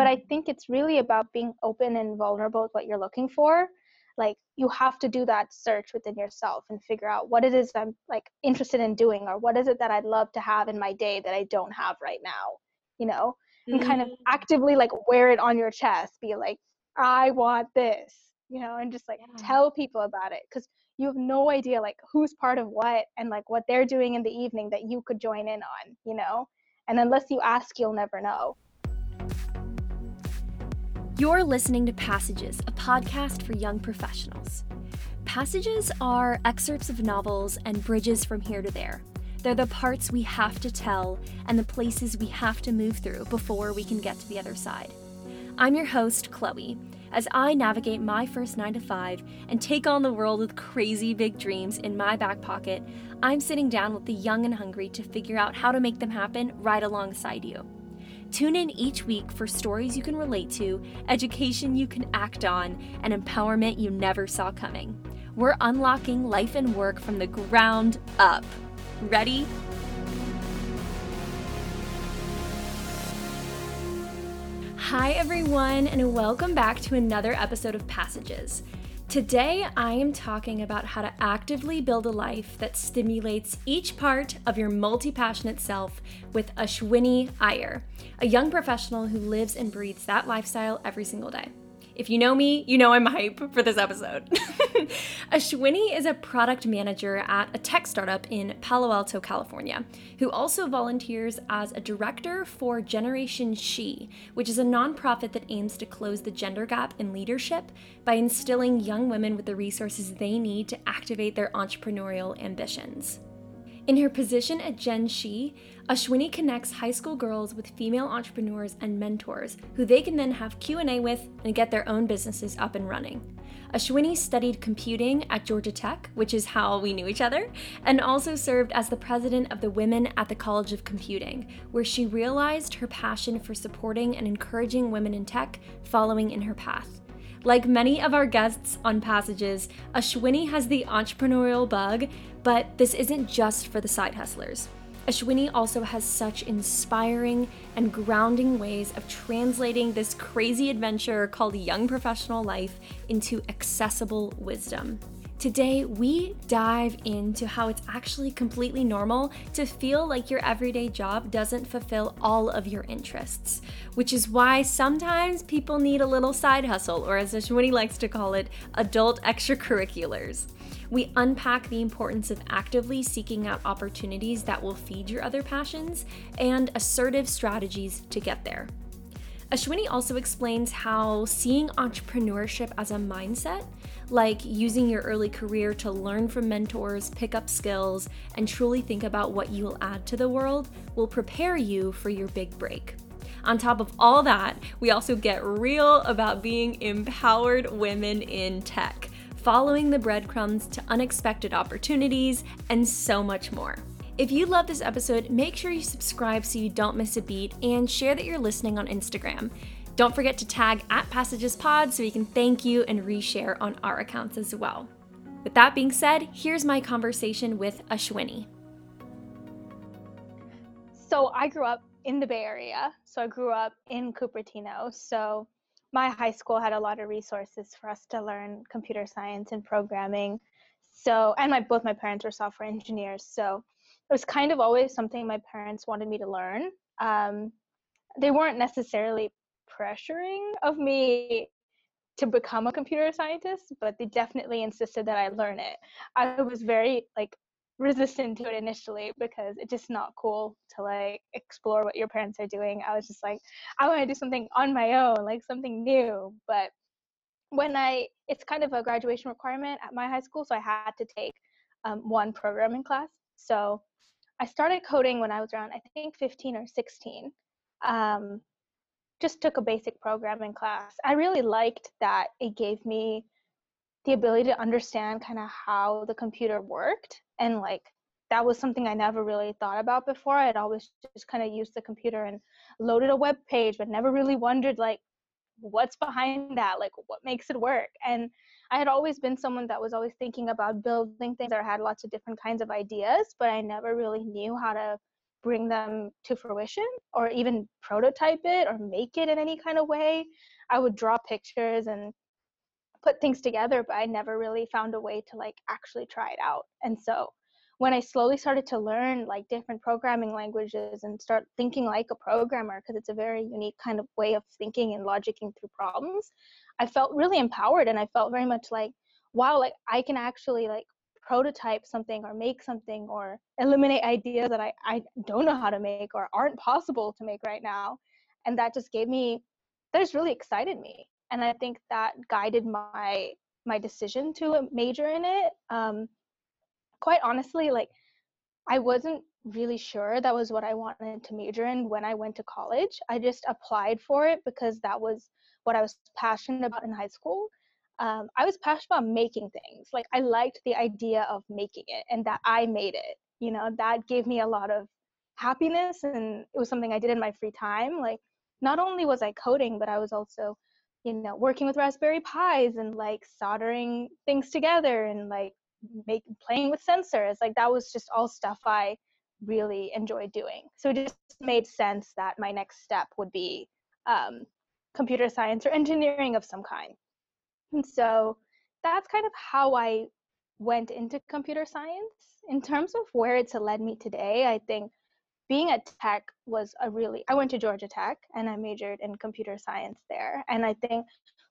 but i think it's really about being open and vulnerable with what you're looking for. Like you have to do that search within yourself and figure out what it is that i'm like interested in doing or what is it that i'd love to have in my day that i don't have right now you know? And kind of Mm. actively like wear it on your chest be like i want this you know and just like Yeah. tell people about it because you have no idea like who's part of what and like what they're doing in the evening that you could join in on you know? And unless you ask you'll never know You're listening to Passages, a podcast for young professionals. Passages are excerpts of novels and bridges from here to there. They're the parts we have to tell and the places we have to move through before we can get to the other side. I'm your host, Chloe, as I navigate my first 9 to 5 and take on the world with crazy big dreams in my back pocket. I'm sitting down with the young and hungry to figure out how to make them happen right alongside you. Tune in each week for stories you can relate to, education you can act on, and empowerment you never saw coming. We're unlocking life and work from the ground up. Ready? Hi, everyone, and welcome back to another episode of Passages. Today, I am talking about how to actively build a life that stimulates each part of your multi passionate self with Ashwini Iyer, a young professional who lives and breathes that lifestyle every single day. If you know me, you know I'm hype for this episode. Ashwini is a product manager at a tech startup in Palo Alto, California, who also volunteers as a director for Generation She, which is a nonprofit that aims to close the gender gap in leadership by instilling young women with the resources they need to activate their entrepreneurial ambitions. In her position at Gen She, Ashwini connects high school girls with female entrepreneurs and mentors who they can then have Q&A with and get their own businesses up and running. Ashwini studied computing at Georgia Tech, which is how we knew each other, and also served as the president of the Women at the College of Computing, where she realized her passion for supporting and encouraging women in tech following in her path. Like many of our guests on Passages, Ashwini has the entrepreneurial bug, but this isn't just for the side hustlers. Ashwini also has such inspiring and grounding ways of translating this crazy adventure called young professional life into accessible wisdom. Today, we dive into how it's actually completely normal to feel like your everyday job doesn't fulfill all of your interests, which is why sometimes people need a little side hustle, or as Ashwini likes to call it, adult extracurriculars. We unpack the importance of actively seeking out opportunities that will feed your other passions and assertive strategies to get there. Ashwini also explains how seeing entrepreneurship as a mindset, like using your early career to learn from mentors, pick up skills, and truly think about what you will add to the world, will prepare you for your big break. On top of all that, we also get real about being empowered women in tech, following the breadcrumbs to unexpected opportunities, and so much more. If you love this episode, make sure you subscribe so you don't miss a beat and share that you're listening on Instagram. Don't forget to tag at Passages Pod so we can thank you and reshare on our accounts as well. With that being said, here's my conversation with Ashwini. so i grew up in the bay area. So i grew up in cupertino. So my high school had a lot of resources for us to learn computer science and programming. So and my both my parents were software engineers. So it was kind of always something my parents wanted me to learn. Um, they weren't necessarily pressuring of me to become a computer scientist but they definitely insisted that i learn it. I was very like resistant to it initially because it's just not cool to like explore what your parents are doing. I was just like i want to do something on my own like something new. But when i it's kind of a graduation requirement at my high school so i had to take um, one programming class. So i started coding when i was around i think 15 or 16 um, just took a basic programming class. I really liked that it gave me the ability to understand kind of how the computer worked and like that was something i never really thought about before. I'd always just kind of used the computer and loaded a web page but never really wondered like what's behind that? Like what makes it work? And i had always been someone that was always thinking about building things. Or had lots of different kinds of ideas but i never really knew how to bring them to fruition or even prototype it or make it in any kind of way. I would draw pictures and put things together, but I never really found a way to like actually try it out. And so when I slowly started to learn like different programming languages and start thinking like a programmer, because it's a very unique kind of way of thinking and logicking through problems, I felt really empowered and I felt very much like, wow, like I can actually like prototype something or make something or eliminate ideas that I, I don't know how to make or aren't possible to make right now. And that just gave me, that just really excited me. And I think that guided my my decision to major in it. Um, quite honestly, like I wasn't really sure that was what I wanted to major in when I went to college. I just applied for it because that was what I was passionate about in high school um, I was passionate about making things. Like I liked the idea of making it and that I made it. You know, that gave me a lot of happiness and it was something I did in my free time. Like not only was I coding, but I was also, you know, working with Raspberry Pis and like soldering things together and like make playing with sensors. Like that was just all stuff I really enjoyed doing. So it just made sense that my next step would be um, computer science or engineering of some kind. And so that's kind of how I went into computer science. In terms of where it's led me today, I think being at tech was a really I went to Georgia Tech and I majored in computer science there. And I think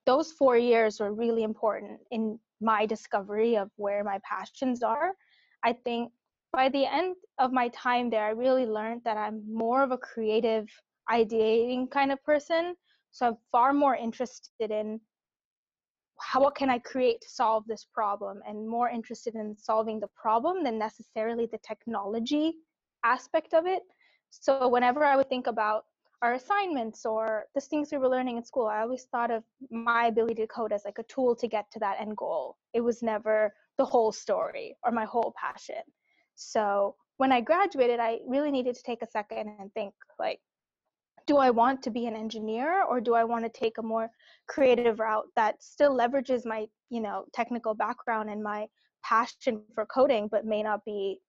those four years were really important in my discovery of where my passions are. I think by the end of my time there, I really learned that I'm more of a creative, ideating kind of person. So I'm far more interested in how what can I create to solve this problem and more interested in solving the problem than necessarily the technology aspect of it. So whenever I would think about our assignments or the things we were learning in school, I always thought of my ability to code as like a tool to get to that end goal. It was never the whole story or my whole passion. So when I graduated, I really needed to take a second and think like, do I want to be an engineer or do I want to take a more creative route that still leverages my, you know, technical background and my passion for coding, but may not be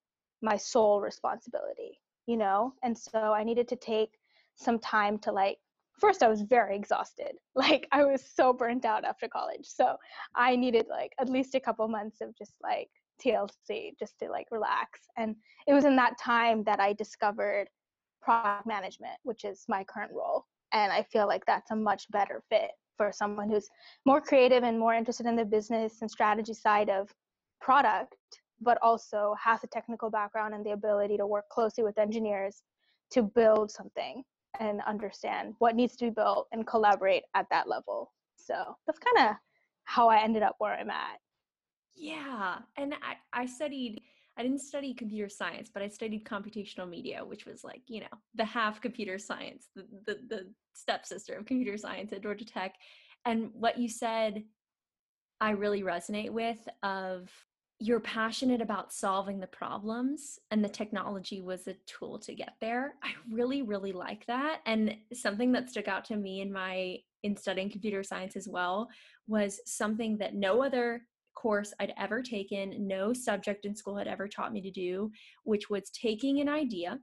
my sole responsibility, you know? And so I needed to take some time to like, first I was very exhausted. Like I was so burnt out after college. So I needed like at least a couple months of just like TLC just to like relax. And it was in that time that I discovered product management, which is my current role. And I feel like that's a much better fit for someone who's more creative and more interested in the business and strategy side of product, but also has a technical background and the ability to work closely with engineers to build something and understand what needs to be built and collaborate at that level. So that's kind of how I ended up where I'm at. Yeah. And I, I studied I didn't study computer science, but I studied computational media, which was like, you know, the half computer science, the, the, the stepsister of computer science at Georgia Tech. And what you said, I really resonate with of you're passionate about solving the problems and the technology was a tool to get there. I really, really like that. And something that stuck out to me in my in studying computer science as well was something that no other course I'd ever taken, no subject in school had ever taught me to do, which was taking an idea,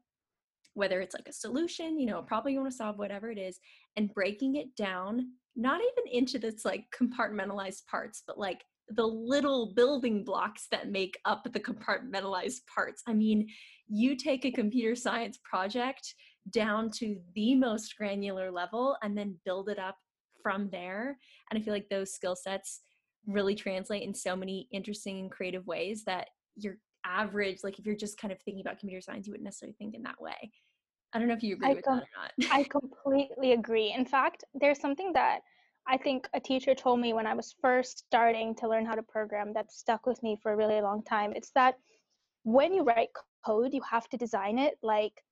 whether it's like a solution, you know, probably you want to solve whatever it is, and breaking it down, not even into this like compartmentalized parts, but like the little building blocks that make up the compartmentalized parts. I mean, you take a computer science project down to the most granular level and then build it up from there. And I feel like those skill sets really translate in so many interesting and creative ways that your average, like if you're just kind of thinking about computer science, you wouldn't necessarily think in that way. I don't know if you agree I with com- that or not. I completely agree. In fact, there's something that I think a teacher told me when I was first starting to learn how to program that stuck with me for a really long time. It's that when you write code, you have to design it like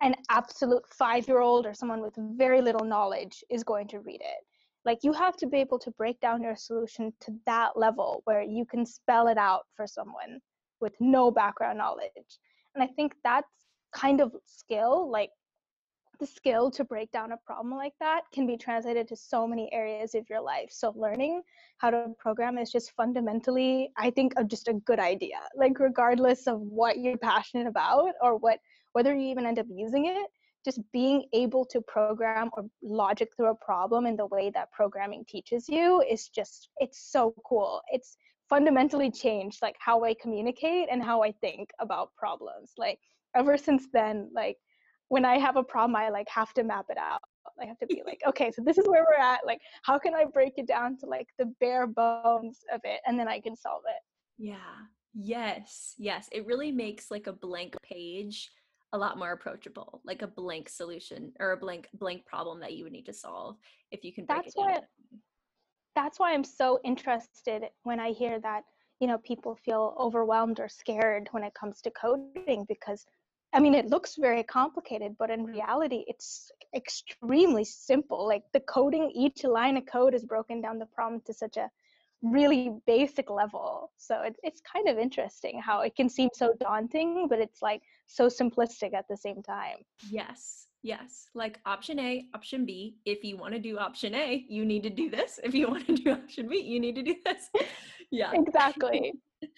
an absolute five year old or someone with very little knowledge is going to read it like you have to be able to break down your solution to that level where you can spell it out for someone with no background knowledge. And i think that's kind of skill like the skill to break down a problem like that can be translated to so many areas of your life. So learning how to program is just fundamentally i think just a good idea. Like regardless of what you're passionate about or what whether you even end up using it, just being able to program or logic through a problem in the way that programming teaches you is just it's so cool. It's fundamentally changed like how I communicate and how I think about problems. Like ever since then, like when I have a problem, I like have to map it out. I have to be like, okay, so this is where we're at. Like, how can I break it down to like the bare bones of it, and then I can solve it. Yeah. Yes. Yes. It really makes like a blank page a lot more approachable, like a blank solution or a blank blank problem that you would need to solve if you can break that's it down. Why, that's why I'm so interested when I hear that, you know, people feel overwhelmed or scared when it comes to coding because I mean, it looks very complicated, but in reality, it's extremely simple. Like the coding, each line of code is broken down the problem to such a really basic level. So it, it's kind of interesting how it can seem so daunting, but it's like so simplistic at the same time. Yes. Yes. Like option A, option B. If you want to do option A, you need to do this. If you want to do option B, you need to do this. yeah. Exactly.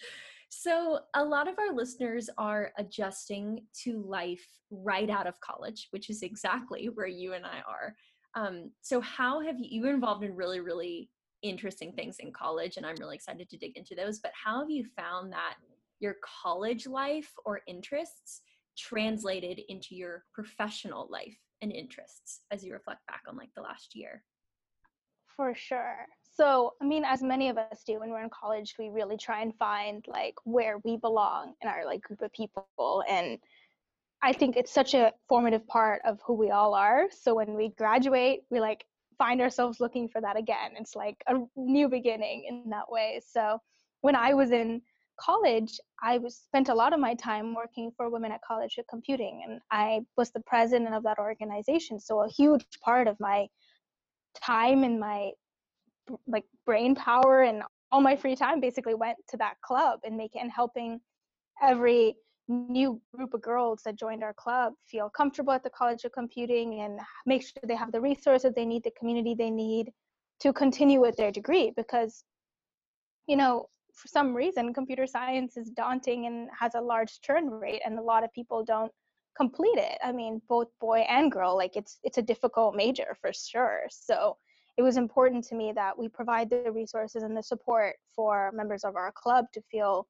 So, a lot of our listeners are adjusting to life right out of college, which is exactly where you and I are. Um, so, how have you, you were involved in really, really interesting things in college, and I'm really excited to dig into those. But how have you found that your college life or interests translated into your professional life and interests as you reflect back on like the last year? For sure. So, I mean, as many of us do when we're in college, we really try and find like where we belong in our like group of people. And I think it's such a formative part of who we all are. So when we graduate, we like find ourselves looking for that again. It's like a new beginning in that way. So when I was in college, I was spent a lot of my time working for Women at College of Computing, and I was the president of that organization. So a huge part of my time and my like brain power and all my free time basically went to that club and making and helping every new group of girls that joined our club feel comfortable at the College of Computing and make sure they have the resources they need, the community they need to continue with their degree because you know for some reason computer science is daunting and has a large churn rate and a lot of people don't complete it. I mean both boy and girl like it's it's a difficult major for sure. So it was important to me that we provide the resources and the support for members of our club to feel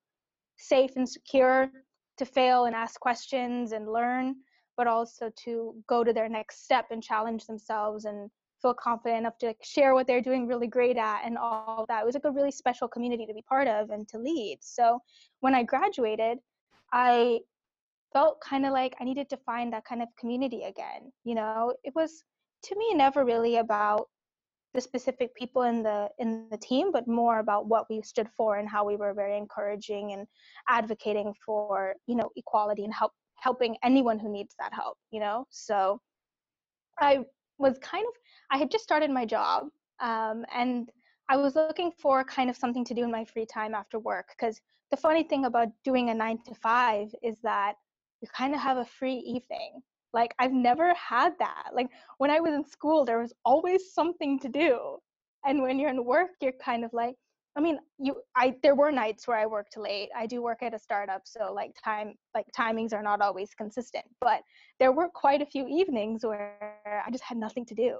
safe and secure to fail and ask questions and learn but also to go to their next step and challenge themselves and feel confident enough to like, share what they're doing really great at and all that. It was like a really special community to be part of and to lead. So when I graduated, I felt kind of like I needed to find that kind of community again. You know, it was to me never really about the specific people in the in the team but more about what we stood for and how we were very encouraging and advocating for you know equality and help helping anyone who needs that help you know so i was kind of I had just started my job um, and I was looking for kind of something to do in my free time after work because the funny thing about doing a nine to five is that you kind of have a free evening. Like I've never had that. Like when I was in school, there was always something to do. And when you're in work, you're kind of like, I mean, you, I, there were nights where I worked late. I do work at a startup, so like time, like timings are not always consistent. But there were quite a few evenings where I just had nothing to do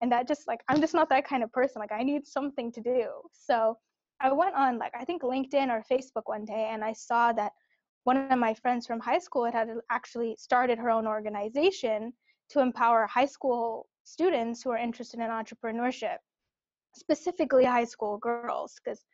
and that just like i'm just not that kind of person like i need something to do. So i went on like i think linkedin or facebook one day and i saw that one of my friends from high school had, had actually started her own organization to empower high school students who are interested in entrepreneurship specifically high school girls because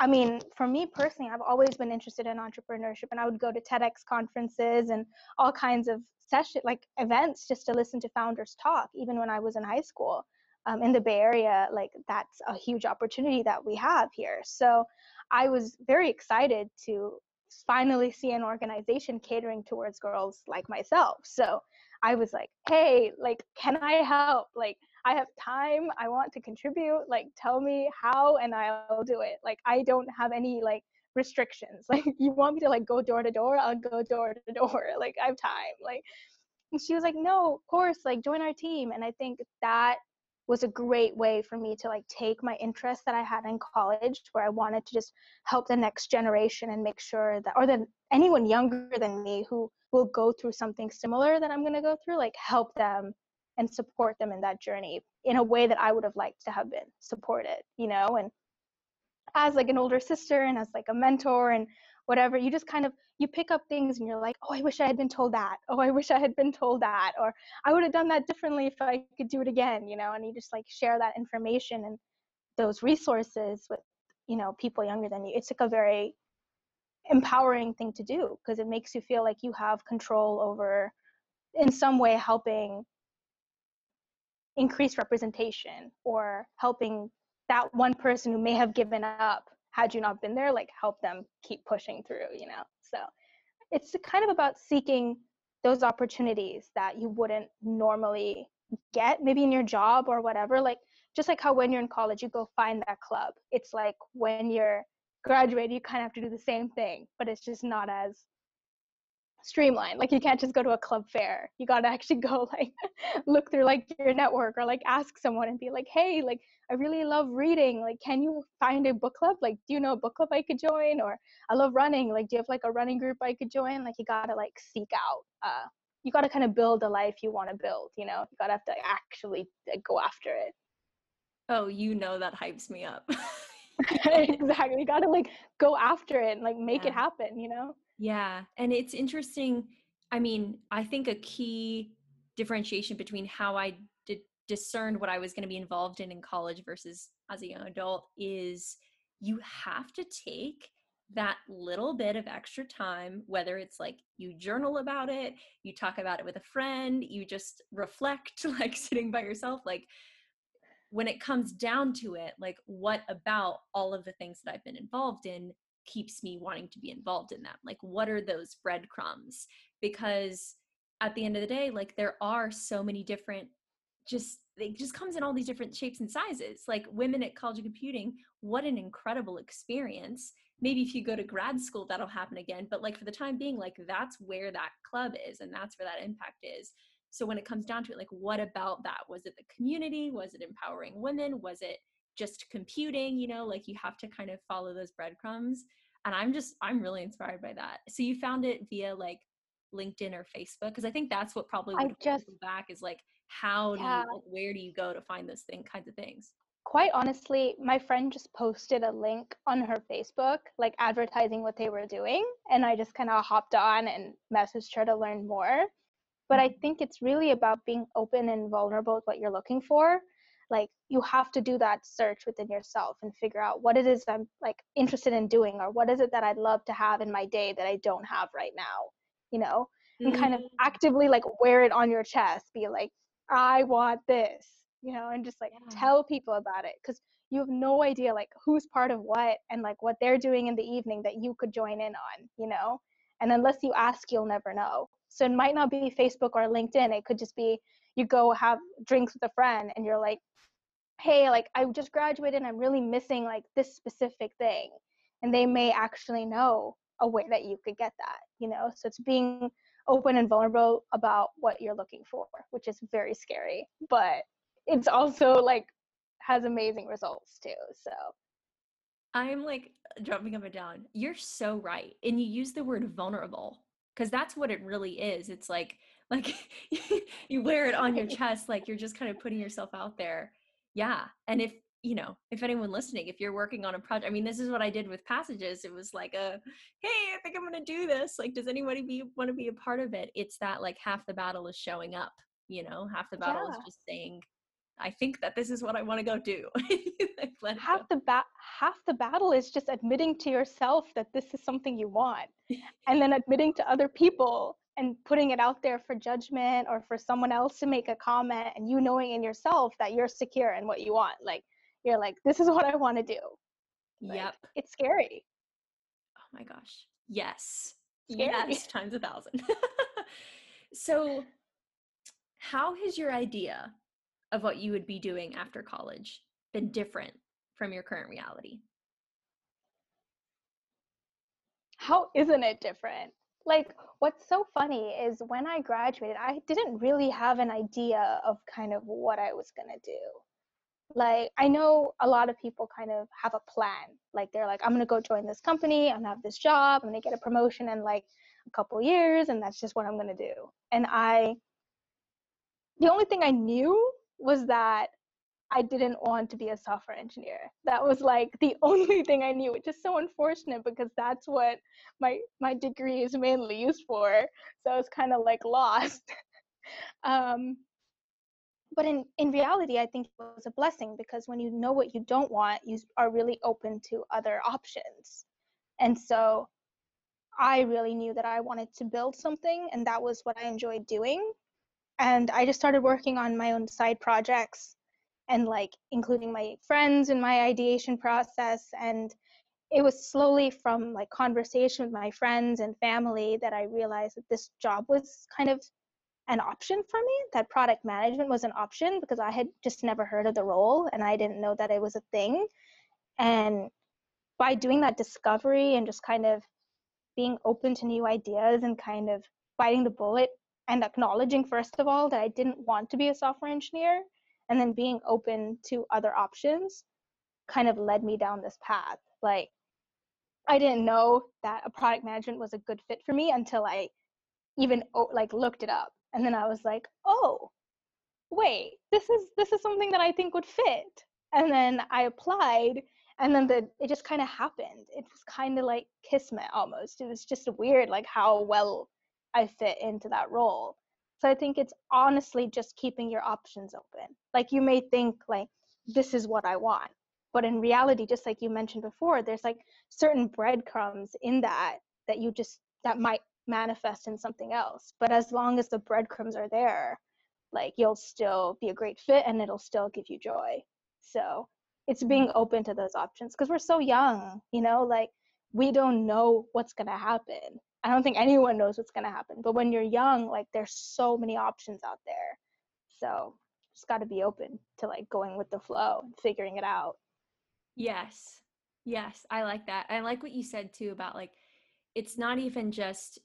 I mean, for me personally, I've always been interested in entrepreneurship, and I would go to TEDx conferences and all kinds of session like events just to listen to founders talk even when i was in high school. Um, in the bay area like that's a huge opportunity that we have here. So i was very excited to finally see an organization catering towards girls like myself. So i was like hey like can i help? Like i have time i want to contribute like tell me how and i'll do it. Like i don't have any like restrictions. Like you want me to like go door to door i'll go door to door. Like i have time. Like she was like no of course like join our team. And i think that was a great way for me to like take my interest that I had in college where I wanted to just help the next generation and make sure that or then anyone younger than me who will go through something similar that I'm going to go through like help them and support them in that journey in a way that I would have liked to have been supported, you know, and as like an older sister and as like a mentor and whatever you just kind of you pick up things and you're like oh i wish i had been told that. Oh i wish i had been told that or i would have done that differently if i could do it again you know and you just like share that information and those resources with you know people younger than you. It's like a very empowering thing to do because it makes you feel like you have control over in some way helping increase representation or helping that one person who may have given up had you not been there like help them keep pushing through you know? So it's kind of about seeking those opportunities that you wouldn't normally get maybe in your job or whatever like just like how when you're in college you go find that club. It's like when you're graduating you kind of have to do the same thing but it's just not as streamlined like you can't just go to a club fair. You got to actually go like look through like your network or like ask someone and be like hey like i really love reading. Like can you find a book club? Like do you know a book club i could join? Or i love running. Like do you have like a running group i could join? Like you got to like seek out uh you got to kind of build the life you want to build you know? You got to have to actually like, go after it. Oh you know that hypes me up. Exactly. You got to like go after it and like make yeah. it happen you know yeah. And it's interesting. I mean, I think a key differentiation between how I discerned what I was going to be involved in in college versus as a young adult is you have to take that little bit of extra time, whether it's like you journal about it, you talk about it with a friend, you just reflect, like sitting by yourself, like when it comes down to it, like what about all of the things that I've been involved in keeps me wanting to be involved in them like what are those breadcrumbs? Because at the end of the day like there are so many different just it just comes in all these different shapes and sizes like women at college of computing what an incredible experience. Maybe if you go to grad school that'll happen again but like for the time being like that's where that club is and that's where that impact is. So when it comes down to it like what about that? Was it the community? Was it empowering women? Was it just computing you know like you have to kind of follow those breadcrumbs and i'm just i'm really inspired by that so you found it via like linkedin or facebook because i think that's what probably would I just back is like how do yeah. you where do you go to find those thing kinds of things quite honestly my friend just posted a link on her facebook like advertising what they were doing and i just kind of hopped on and messaged her to learn more but i mm-hmm. think it's really about being open and vulnerable with what you're looking for like you have to do that search within yourself and figure out what it is i'm like interested in doing or what is it that i'd love to have in my day that i don't have right now you know and mm-hmm. kind of mm. actively like wear it on your chest be like i want this you know and just like yeah. tell people about it because you have no idea like who's part of what and like what they're doing in the evening that you could join in on you know and unless you ask you'll never know so it might not be facebook or linkedin it could just be you go have drinks with a friend and you're like hey like i just graduated and i'm really missing like this specific thing. And they may actually know a way that you could get that you know? So it's being open and vulnerable about what you're looking for which is very scary but it's also like has amazing results too so. I'm like jumping up and down. You're so right and you use the word vulnerable because that's what it really is. It's like like you wear it on your chest like you're just kind of putting yourself out there. Yeah and if you know if anyone listening if you're working on a project i mean this is what i did with passages it was like a hey i think i'm going to do this like does anybody be want to be a part of it? It's that like half the battle is showing up you know? Half the battle yeah. is just saying i think that this is what i want to go do. Like, half the ba- half the battle is just admitting to yourself that this is something you want and then admitting to other people and putting it out there for judgment or for someone else to make a comment and you knowing in yourself that you're secure in what you want. Like you're like this is what i want to do. Like, yep it's scary. Oh my gosh. Yes. Scary. yes times a thousand. So how has your idea of what you would be doing after college been different from your current reality? How isn't it different like what's so funny is when I graduated, I didn't really have an idea of kind of what I was going to do. like I know a lot of people kind of have a plan. Like they're like, I'm gonna go join this company, I'm gonna have this job, I'm gonna get a promotion in like a couple years, and that's just what I'm gonna do. And I the only thing I knew was that I didn't want to be a software engineer. That was like the only thing I knew, which is so unfortunate because that's what my my degree is mainly used for. So I was kind of like lost. um, but in in reality i think it was a blessing because when you know what you don't want you are really open to other options and so i really knew that i wanted to build something and that was what i enjoyed doing and i just started working on my own side projects and like including my friends in my ideation process and it was slowly from like conversation with my friends and family that i realized that this job was kind of an option for me that product management was an option because i had just never heard of the role and i didn't know that it was a thing. And by doing that discovery and just kind of being open to new ideas and kind of biting the bullet and acknowledging first of all that i didn't want to be a software engineer and then being open to other options kind of led me down this path. Like i didn't know that a product management was a good fit for me until i even like looked it up. And then i was like oh wait this is this is something that i think would fit. And then i applied and then the it just kind of happened. It was kind of like kismet almost. It was just weird like how well i fit into that role so i think it's honestly just keeping your options open like you may think like this is what i want but in reality just like you mentioned before there's like certain breadcrumbs in that that you just that might manifest in something else. But as long as the breadcrumbs are there, like you'll still be a great fit and it'll still give you joy. So it's being mm-hmm. open to those options because we're so young, you know, like we don't know what's going to happen. I don't think anyone knows what's going to happen. But when you're young, like there's so many options out there. So just got to be open to like going with the flow and figuring it out. Yes. Yes. I like that. I like what you said too about like, it's not even just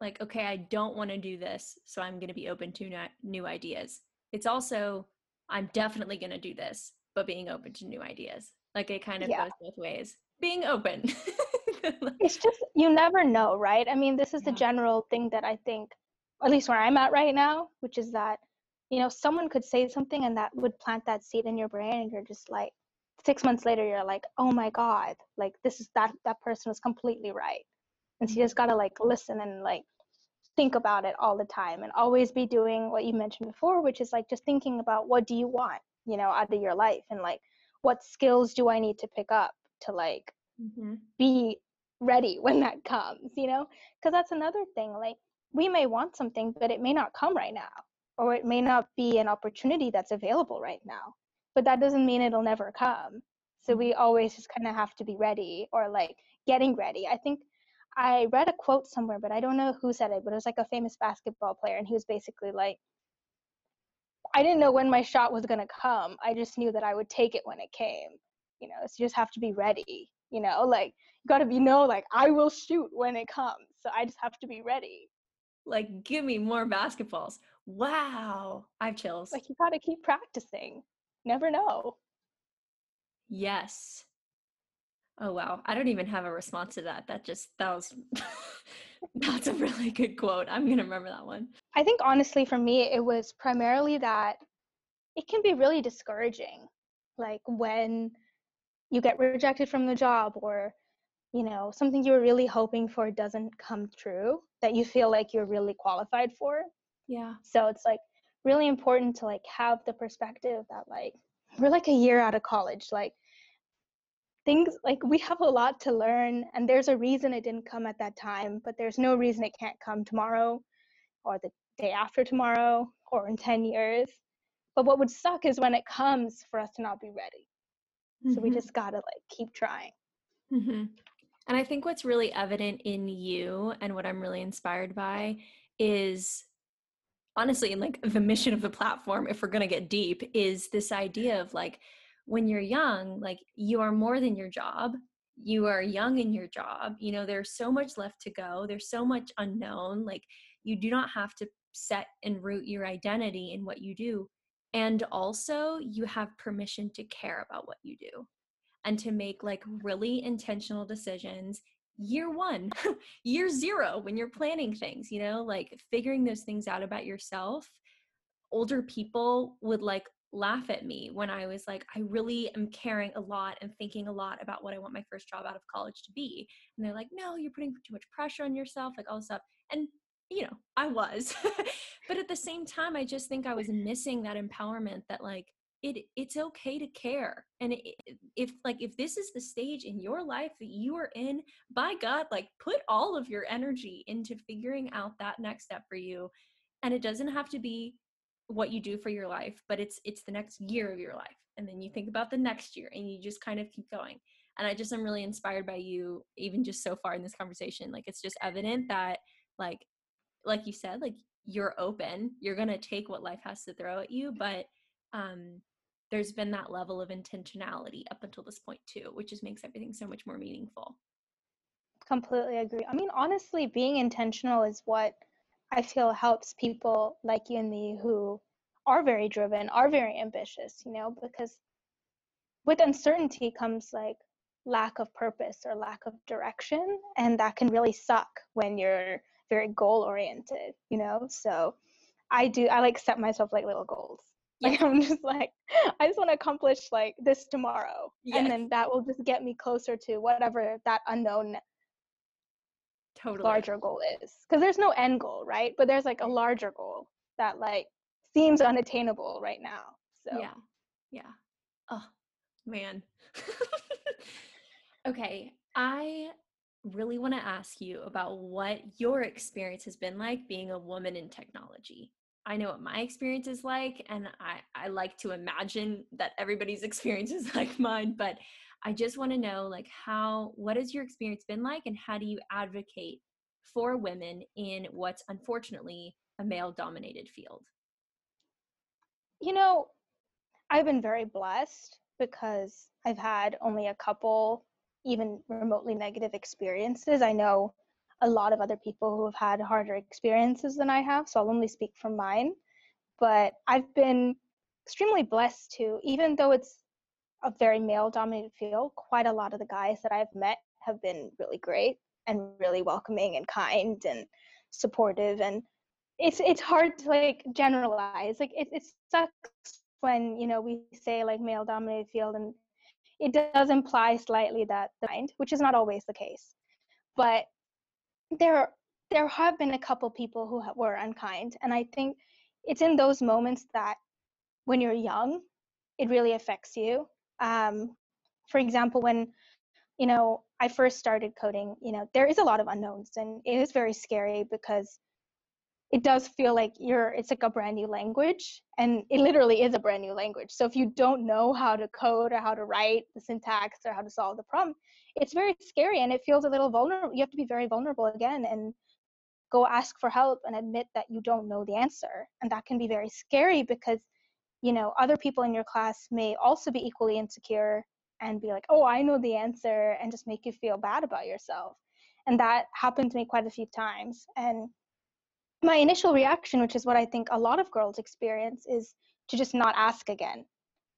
like okay i don't want to do this so i'm going to be open to new ideas it's also i'm definitely going to do this but being open to new ideas like it kind of yeah. goes both ways being open it's just you never know right i mean this is yeah. the general thing that i think at least where i'm at right now which is that you know someone could say something and that would plant that seed in your brain and you're just like six months later you're like oh my god like this is that that person was completely right and so you just gotta like listen and like think about it all the time and always be doing what you mentioned before which is like just thinking about what do you want you know out of your life and like what skills do i need to pick up to like mm-hmm. be ready when that comes you know because that's another thing like we may want something but it may not come right now or it may not be an opportunity that's available right now but that doesn't mean it'll never come so we mm-hmm. always just kind of have to be ready or like getting ready i think I read a quote somewhere, but I don't know who said it, but it was like a famous basketball player, and he was basically like, I didn't know when my shot was gonna come. I just knew that I would take it when it came. You know, so you just have to be ready. You know, like you gotta be know like I will shoot when it comes. So I just have to be ready. Like, give me more basketballs. Wow, I have chills. Like you gotta keep practicing. Never know. Yes. Oh wow. I don't even have a response to that. That just that was that's a really good quote. I'm to remember that one. I think honestly for me it was primarily that it can be really discouraging like when you get rejected from the job or you know something you were really hoping for doesn't come true that you feel like you're really qualified for. Yeah. So it's like really important to like have the perspective that like we're like a year out of college like things like we have a lot to learn and there's a reason it didn't come at that time but there's no reason it can't come tomorrow or the day after tomorrow or in 10 years but what would suck is when it comes for us to not be ready mm-hmm. so we mm-hmm. just gotta like keep trying mm-hmm. and i think what's really evident in you and what i'm really inspired by is honestly in like the mission of the platform if we're going to get deep is this idea of like when you're young, like you are more than your job. You are young in your job. You know, there's so much left to go. There's so much unknown. Like you do not have to set and root your identity in what you do and also you have permission to care about what you do and to make like really intentional decisions year one, year zero, when you're planning things, you know, like figuring those things out about yourself. Older people would like laugh at me when I was like, I really am caring a lot and thinking a lot about what I want my first job out of college to be. And they're like, no, you're putting too much pressure on yourself, like all this stuff. And, you know, I was. but at the same time, I just think I was missing that empowerment that, like, it it's okay to care. And it, if like if this is the stage in your life that you are in by god like put all of your energy into figuring out that next step for you. And it doesn't have to be what you do for your life but it's it's the next year of your life. And then you think about the next year and you just kind of keep going. And i just am really inspired by you even just so far in this conversation. Like it's just evident that like like you said like you're open you're going to take what life has to throw at you but um there's been that level of intentionality up until this point too which just makes everything so much more meaningful. Completely agree. I mean honestly being intentional is what i feel helps people like you and me who are very driven are very ambitious you know because with uncertainty comes like lack of purpose or lack of direction and that can really suck when you're very goal oriented you know so i do i like set myself like little goals like I'm just like, I just want to accomplish like this tomorrow. Yes. And then that will just get me closer to whatever that unknown totally larger goal is. Because there's no end goal, right? But there's like a larger goal that like seems unattainable right now. So Yeah. Yeah. Oh man. okay. I really want to ask you about what your experience has been like being a woman in technology. I know what my experience is like, and I, I like to imagine that everybody's experience is like mine, but I just want to know like how what has your experience been like and how do you advocate for women in what's unfortunately a male dominated field? You know, I've been very blessed because I've had only a couple even remotely negative experiences. I know a lot of other people who have had harder experiences than I have, so I'll only speak from mine. But I've been extremely blessed to, even though it's a very male dominated field, quite a lot of the guys that I've met have been really great and really welcoming and kind and supportive and it's it's hard to like generalize like it, it sucks when you know we say like male dominated field and it does imply slightly that the mind which is not always the case but there there have been a couple people who were unkind and i think it's in those moments that when you're young it really affects you. Um, for example when you know i first started coding you know there is a lot of unknowns and it is very scary because it does feel like you're it's like a brand new language and it literally is a brand new language. So if you don't know how to code or how to write the syntax or how to solve the problem it's very scary and it feels a little vulnerable you have to be very vulnerable again and go ask for help and admit that you don't know the answer. And that can be very scary because you know other people in your class may also be equally insecure and be like oh i know the answer and just make you feel bad about yourself. And that happened to me quite a few times. And my initial reaction, which is what I think a lot of girls experience, is to just not ask again.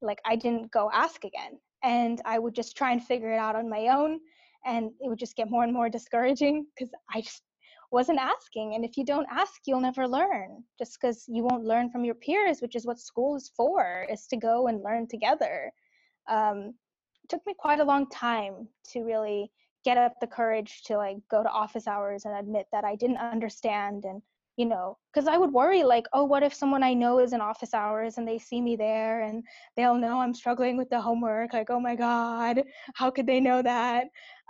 Like I didn't go ask again. And I would just try and figure it out on my own. And it would just get more and more discouraging because I just wasn't asking. And if you don't ask, you'll never learn just because you won't learn from your peers, which is what school is for, is to go and learn together. Um, it took me quite a long time to really get up the courage to like go to office hours and admit that I didn't understand and you know because i would worry like oh what if someone i know is in office hours and they see me there and they'll know i'm struggling with the homework like oh my god how could they know that?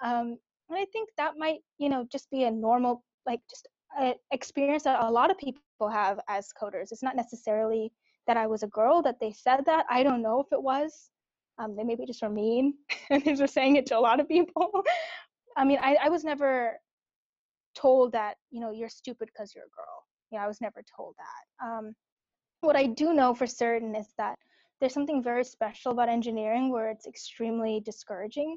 Um, and i think that might you know just be a normal like just a experience that a lot of people have as coders. It's not necessarily that i was a girl that they said that. I don't know if it was. Um, they maybe just were mean and they're just saying it to a lot of people. I mean I, I was never told that you know you're stupid because you're a girl. Yeah i was never told that. Um, what i do know for certain is that there's something very special about engineering where it's extremely discouraging.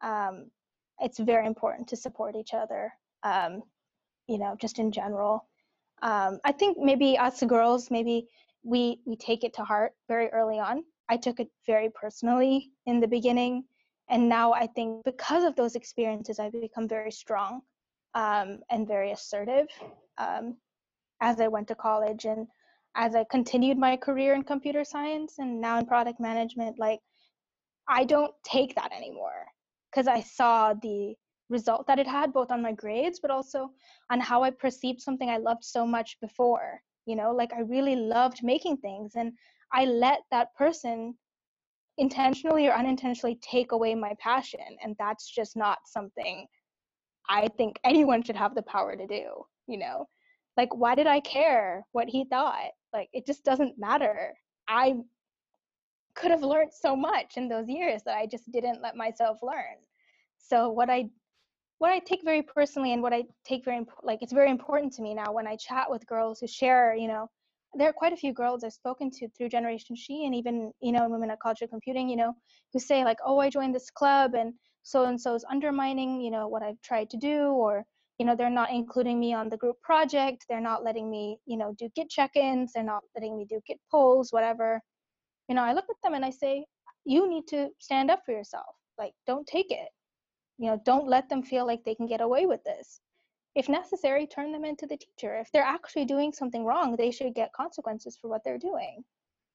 Um, it's very important to support each other um, you know just in general. Um, i think maybe us girls maybe we we take it to heart very early on. I took it very personally in the beginning, and now I think because of those experiences, I've become very strong um, and very assertive um, as I went to college and as I continued my career in computer science and now in product management. Like I don't take that anymore because I saw the result that it had both on my grades but also on how I perceived something I loved so much before. You know, like I really loved making things and I let that person intentionally or unintentionally take away my passion. And that's just not something I think anyone should have the power to do, you know? Like, why did I care what he thought? Like, it just doesn't matter. I could have learned so much in those years that I just didn't let myself learn. So what I what I take very personally and what I take very like it's very important to me now when I chat with girls who share, you know, there are quite a few girls I've spoken to through Generation She and even, you know, women at of Computing, you know, who say like, oh, I joined this club and so and so is undermining, you know, what I've tried to do or you know they're not including me on the group project they're not letting me you know do git check-ins they're not letting me do git pulls whatever. You know i look at them and i say you need to stand up for yourself like don't take it. You know don't let them feel like they can get away with this. If necessary turn them into the teacher. If they're actually doing something wrong they should get consequences for what they're doing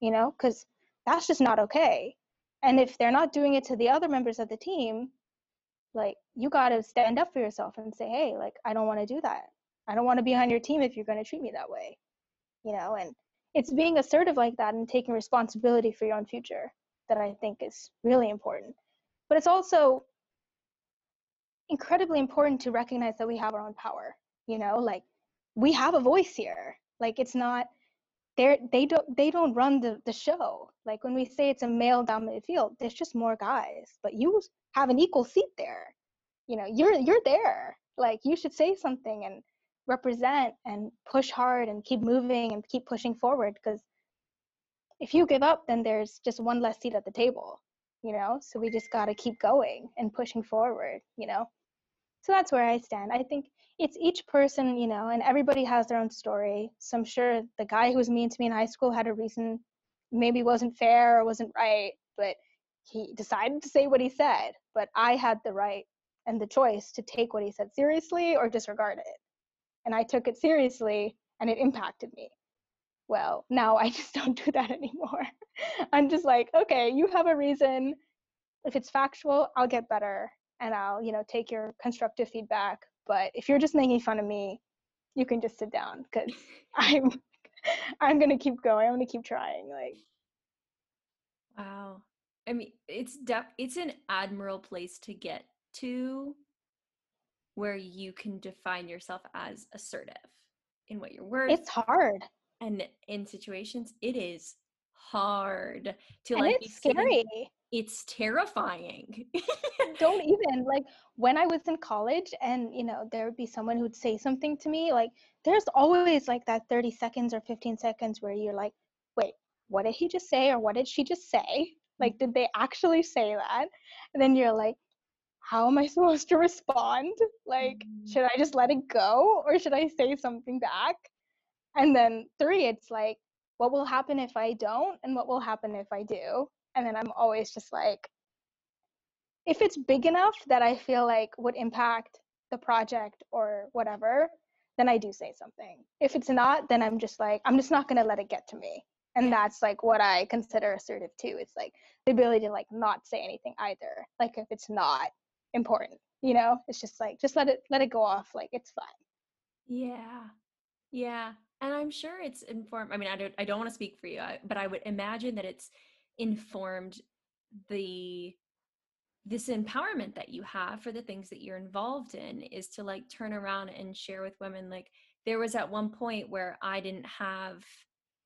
you know because that's just not okay. And if they're not doing it to the other members of the team like you got to stand up for yourself and say hey like i don't want to do that. I don't want to be on your team if you're going to treat me that way you know and it's being assertive like that and taking responsibility for your own future that i think is really important. But it's also incredibly important to recognize that we have our own power you know like we have a voice here. Like it's not they're they don't they don't run the, the show. Like when we say it's a male dominated field there's just more guys but you have an equal seat there. You know you're you're there. Like you should say something and represent and push hard and keep moving and keep pushing forward because if you give up then there's just one less seat at the table you know? So we just got to keep going and pushing forward you know so that's where i stand. I think it's each person you know and everybody has their own story. So i'm sure the guy who was mean to me in high school had a reason maybe wasn't fair or wasn't right but he decided to say what he said. But i had the right and the choice to take what he said seriously or disregard it. And i took it seriously and it impacted me. Well now i just don't do that anymore. I'm just like okay you have a reason. If it's factual i'll get better and i'll you know take your constructive feedback but if you're just making fun of me you can just sit down because i'm i'm gonna keep going i'm gonna keep trying like wow i mean it's def- it's an admirable place to get to where you can define yourself as assertive in what you're worth. it's hard and in situations it is hard to and like it's scary it's terrifying. Don't even like when i was in college and you know there would be someone who'd say something to me like there's always like that 30 seconds or 15 seconds where you're like wait what did he just say or what did she just say? Like did they actually say that? And then you're like how am i supposed to respond? Like mm-hmm. should i just let it go or should i say something back? And then three it's like what will happen if i don't and what will happen if i do and then i'm always just like if it's big enough that i feel like would impact the project or whatever then i do say something. If it's not then i'm just like i'm just not going to let it get to me and that's like what i consider assertive too it's like the ability to like not say anything either like if it's not important you know? It's just like just let it let it go off like it's fine. Yeah. Yeah and i'm sure it's informed i mean i don't i don't want to speak for you but i would imagine that it's informed the this empowerment that you have for the things that you're involved in is to like turn around and share with women like there was at one point where i didn't have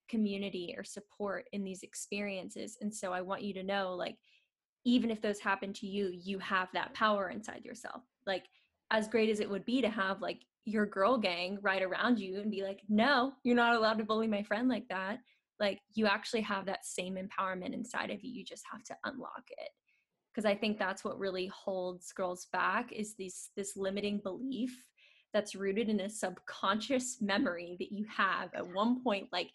community or support in these experiences and so i want you to know like even if those happen to you you have that power inside yourself. Like as great as it would be to have like your girl gang right around you and be like no you're not allowed to bully my friend like that like you actually have that same empowerment inside of you you just have to unlock it because i think that's what really holds girls back is this this limiting belief that's rooted in a subconscious memory that you have at one point like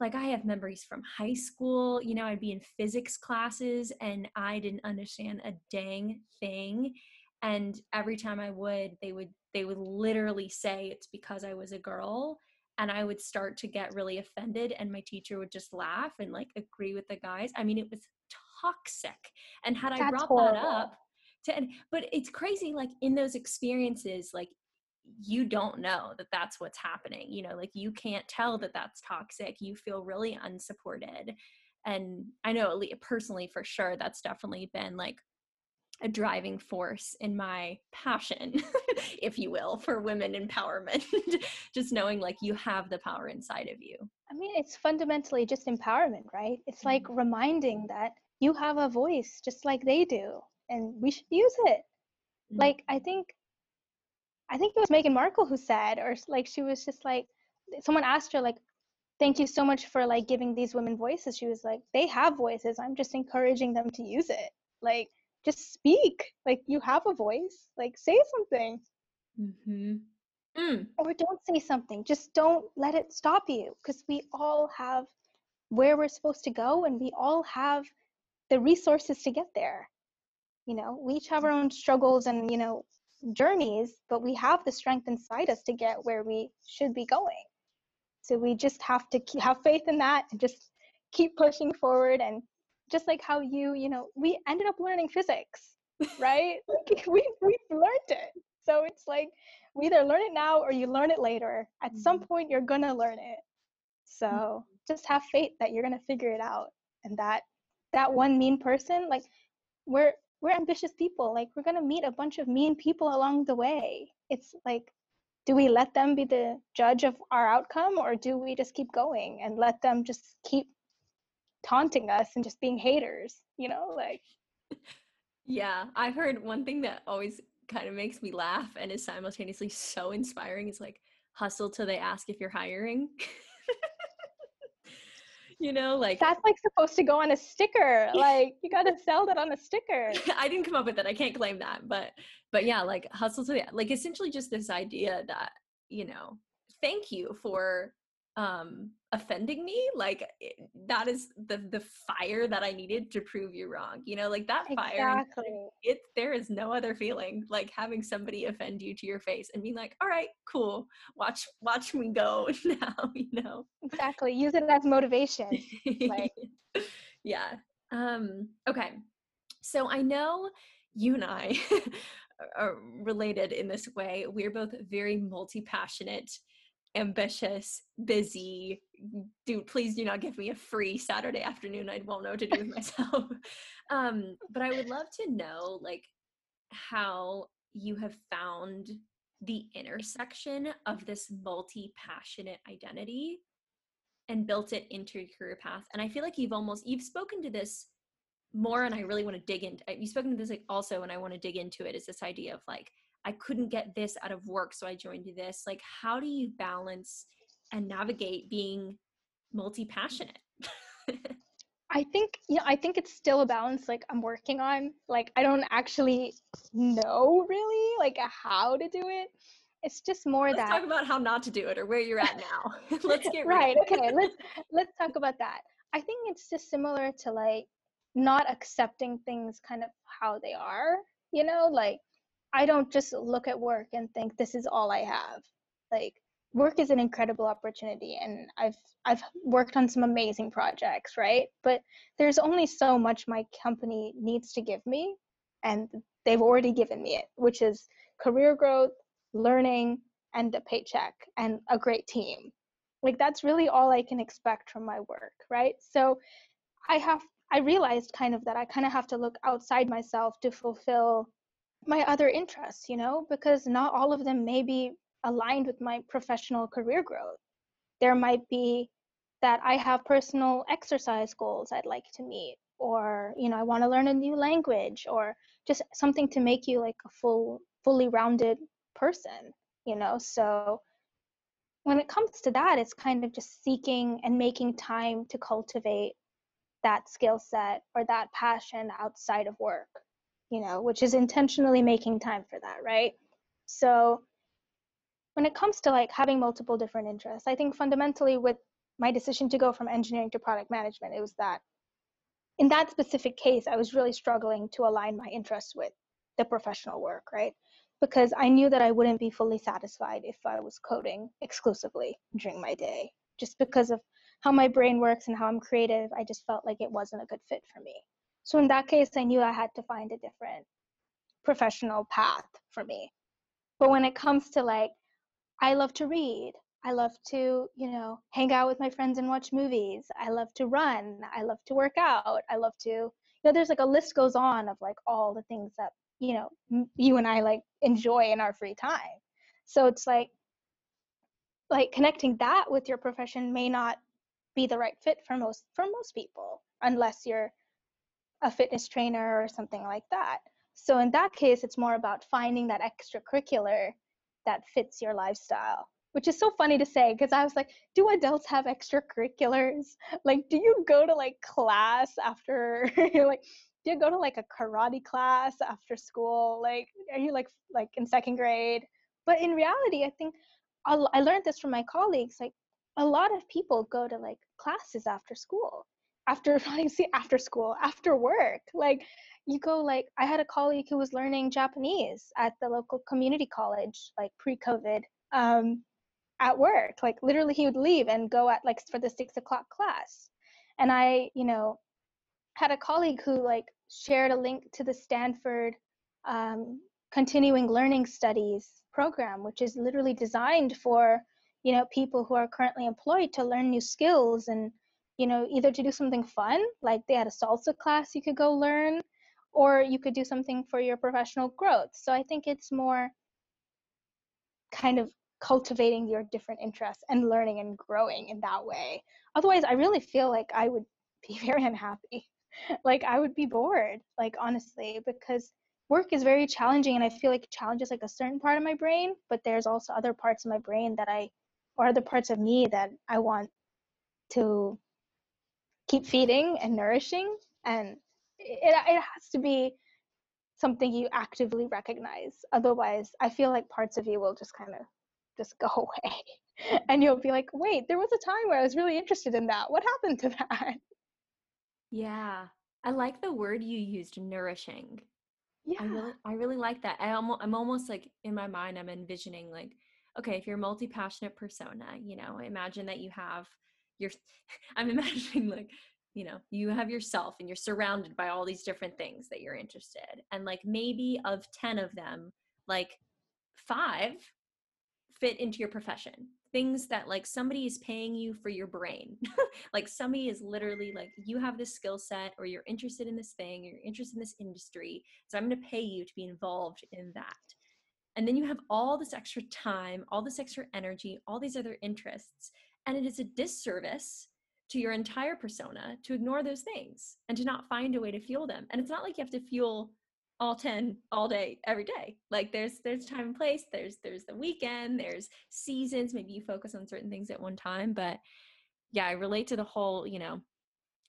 like I have memories from high school. You know, I'd be in physics classes and I didn't understand a dang thing. And every time I would, they would they would literally say it's because I was a girl and I would start to get really offended and my teacher would just laugh and like agree with the guys. I mean, it was toxic. And had I brought horrible. that up to and but it's crazy like in those experiences like you don't know that that's what's happening you know like you can't tell that that's toxic you feel really unsupported and i know personally for sure that's definitely been like a driving force in my passion if you will for women empowerment just knowing like you have the power inside of you i mean it's fundamentally just empowerment right it's mm-hmm. like reminding that you have a voice just like they do and we should use it mm-hmm. like i think I think it was Meghan Markle who said, or like she was just like, someone asked her like, thank you so much for like giving these women voices. She was like, they have voices. I'm just encouraging them to use it. Like, just speak. Like, you have a voice. Like, say something. Mm-hmm. Mm. Or don't say something. Just don't let it stop you because we all have where we're supposed to go and we all have the resources to get there. You know, we each have our own struggles and, you know, journeys, but we have the strength inside us to get where we should be going. So we just have to have faith in that and just keep pushing forward. And just like how you, you know, we ended up learning physics, right? like we we learned it. So it's like we either learn it now or you learn it later. At mm-hmm. some point, you're gonna learn it. So mm-hmm. just have faith that you're gonna figure it out, and that that one mean person, like we're we're ambitious people like we're going to meet a bunch of mean people along the way it's like do we let them be the judge of our outcome or do we just keep going and let them just keep taunting us and just being haters you know like yeah i heard one thing that always kind of makes me laugh and is simultaneously so inspiring is like hustle till they ask if you're hiring. You know like that's like supposed to go on a sticker like you got to sell that on a sticker. I didn't come up with it i can't claim that but but yeah like hustle till they like essentially just this idea that you know thank you for um offending me like it, that is the the fire that i needed to prove you wrong you know like that fire. exactly. fire it there is no other feeling like having somebody offend you to your face and being like all right cool watch watch me go now you know exactly use it as motivation like yeah um okay so i know you and i are related in this way we're both very multi-passionate ambitious, busy. dude. please do not give me a free Saturday afternoon. I won't know what to do with myself. um, but I would love to know like how you have found the intersection of this multi-passionate identity and built it into your career path. And I feel like you've almost you've spoken to this more and I really want to dig into you've spoken to this like also and I want to dig into it is this idea of like I couldn't get this out of work, so I joined this. Like, how do you balance and navigate being multi passionate? I think you know, I think it's still a balance like I'm working on. Like I don't actually know really like how to do it. It's just more let's that talk about how not to do it or where you're at now. let's get right. okay, let's let's talk about that. I think it's just similar to like not accepting things kind of how they are, you know, like I don't just look at work and think this is all I have. Like work is an incredible opportunity and I've I've worked on some amazing projects, right? But there's only so much my company needs to give me and they've already given me it, which is career growth, learning, and a paycheck and a great team. Like that's really all I can expect from my work, right? So I have I realized kind of that I kind of have to look outside myself to fulfill my other interests, you know, because not all of them may be aligned with my professional career growth. There might be that I have personal exercise goals I'd like to meet, or, you know, I want to learn a new language, or just something to make you like a full, fully rounded person, you know. So when it comes to that, it's kind of just seeking and making time to cultivate that skill set or that passion outside of work you know, which is intentionally making time for that, right? So when it comes to like having multiple different interests, I think fundamentally with my decision to go from engineering to product management. It was that in that specific case, I was really struggling to align my interests with the professional work, right? Because I knew that I wouldn't be fully satisfied if I was coding exclusively during my day, just because of how my brain works and how I'm creative. I just felt like it wasn't a good fit for me. So in that case, I knew I had to find a different professional path for me. But when it comes to like, I love to read, I love to, you know, hang out with my friends and watch movies. I love to run. I love to work out. I love to, you know, there's like a list goes on of like all the things that, you know, you and I like enjoy in our free time. So it's like, like connecting that with your profession may not be the right fit for most for most people unless you're a fitness trainer or something like that. So in that case, it's more about finding that extracurricular that fits your lifestyle which is so funny to say because I was like, do adults have extracurriculars? Like, do you go to like class after like, do you go to like a karate class after school? Like, are you like like in second grade? But in reality, I think I learned this from my colleagues. Like, a lot of people go to like classes after school, after see after school, after work. Like, you go like I had a colleague who was learning Japanese at the local community college, like pre-COVID. Um, at work. Like literally, he would leave and go at like for the six o'clock class. And I, you know, had a colleague who like shared a link to the Stanford um, continuing learning studies program, which is literally designed for you know people who are currently employed to learn new skills and you know either to do something fun like they had a salsa class you could go learn or you could do something for your professional growth so i think it's more kind of cultivating your different interests and learning and growing in that way. Otherwise, I really feel like I would be very unhappy. like I would be bored, like honestly, because work is very challenging and I feel like it challenges like a certain part of my brain, but there's also other parts of my brain that I or other parts of me that I want to keep feeding and nourishing and it, it has to be something you actively recognize otherwise i feel like parts of you will just kind of just go away. And you'll be like, wait, there was a time where I was really interested in that. What happened to that? Yeah. I like the word you used, nourishing. Yeah. I really I really like that. I almost I'm almost like in my mind I'm envisioning like okay, if you're a multi-passionate persona, you know, imagine that you have your I'm imagining like, you know, you have yourself and you're surrounded by all these different things that you're interested. And like maybe of 10 of them, like 5 fit into your profession things that like somebody is paying you for your brain like somebody is literally like you have this skill set or you're interested in this thing or you're interested in this industry so i'm going to pay you to be involved in that and then you have all this extra time all this extra energy all these other interests and it is a disservice to your entire persona to ignore those things and to not find a way to fuel them. And it's not like you have to fuel all 10 all day every day. Like there's there's time and place there's there's the weekend there's seasons. Maybe you focus on certain things at one time but yeah i relate to the whole you know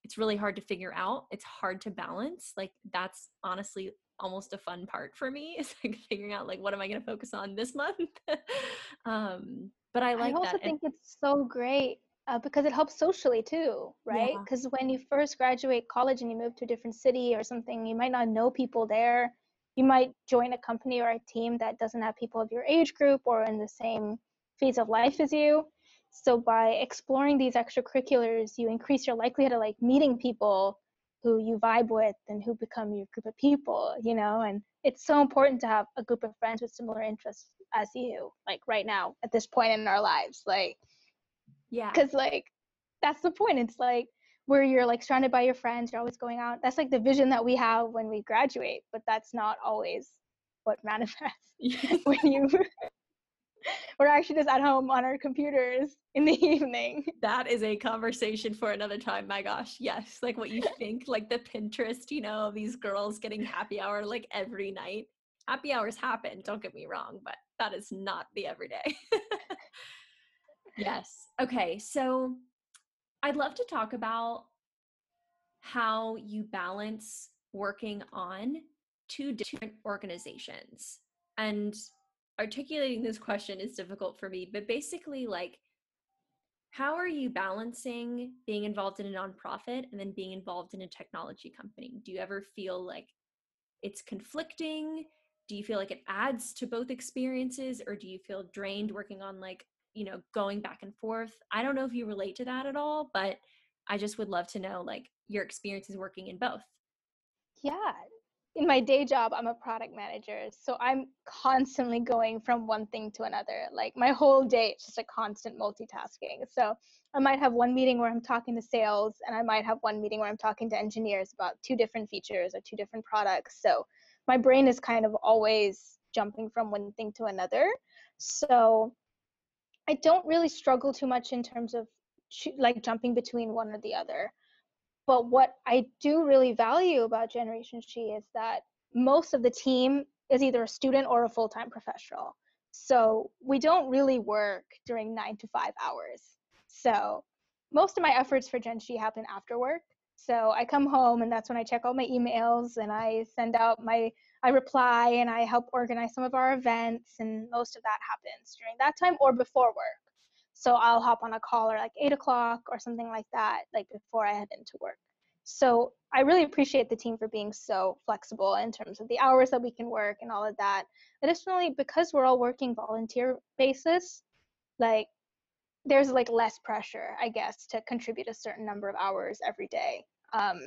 it's really hard to figure out. It's hard to balance. Like that's honestly almost a fun part for me is like figuring out like what am i going to focus on this month um but i like i also that think and- it's so great uh, because it helps socially too, right? Because yeah. when you first graduate college and you move to a different city or something, you might not know people there. You might join a company or a team that doesn't have people of your age group or in the same phase of life as you. So by exploring these extracurriculars, you increase your likelihood of like meeting people who you vibe with and who become your group of people, you know, and it's so important to have a group of friends with similar interests as you, like right now at this point in our lives. Like yeah. Because like that's the point. It's like where you're like surrounded by your friends, you're always going out. That's like the vision that we have when we graduate, but that's not always what manifests when you we're actually just at home on our computers in the evening. That is a conversation for another time. My gosh, yes. Like what you think, like the Pinterest, you know, these girls getting happy hour like every night. Happy hours happen, don't get me wrong, but that is not the everyday. yes. Okay. So I'd love to talk about how you balance working on two different organizations. And articulating this question is difficult for me, but basically, like, how are you balancing being involved in a nonprofit and then being involved in a technology company? Do you ever feel like it's conflicting? Do you feel like it adds to both experiences or do you feel drained working on like, you know, going back and forth? I don't know if you relate to that at all, but I just would love to know like your experiences working in both. Yeah, in my day job, I'm a product manager. So I'm constantly going from one thing to another. Like my whole day, it's just a constant multitasking. So I might have one meeting where I'm talking to sales, and I might have one meeting where I'm talking to engineers about two different features or two different products. So my brain is kind of always jumping from one thing to another. So I don't really struggle too much in terms of like jumping between one or the other. But what I do really value about Generation She is that most of the team is either a student or a full time professional. So we don't really work during nine to five hours. So most of my efforts for Gen She happen after work. So I come home and that's when I check all my emails and I send out my, I reply and I help organize some of our events. And most of that happens during that time or before work. So I'll hop on a call or like eight o'clock or something like that, like before I head into work. So I really appreciate the team for being so flexible in terms of the hours that we can work and all of that. Additionally, because we're all working volunteer basis, like there's like less pressure, I guess, to contribute a certain number of hours every day. Um,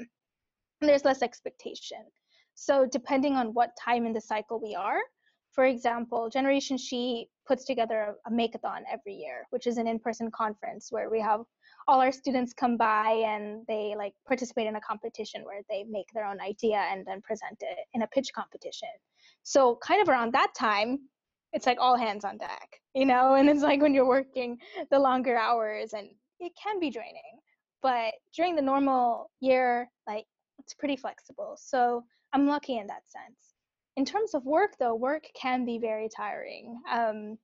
there's less expectation. So depending on what time in the cycle we are, for example, Generation She puts together a makeathon every year, which is an in-person conference where we have all our students come by and they like participate in a competition where they make their own idea and then present it in a pitch competition. So kind of around that time, it's like all hands on deck, you know, and it's like when you're working the longer hours and it can be draining. But during the normal year, like it's pretty flexible. So I'm lucky in that sense in terms of work though work can be very tiring um,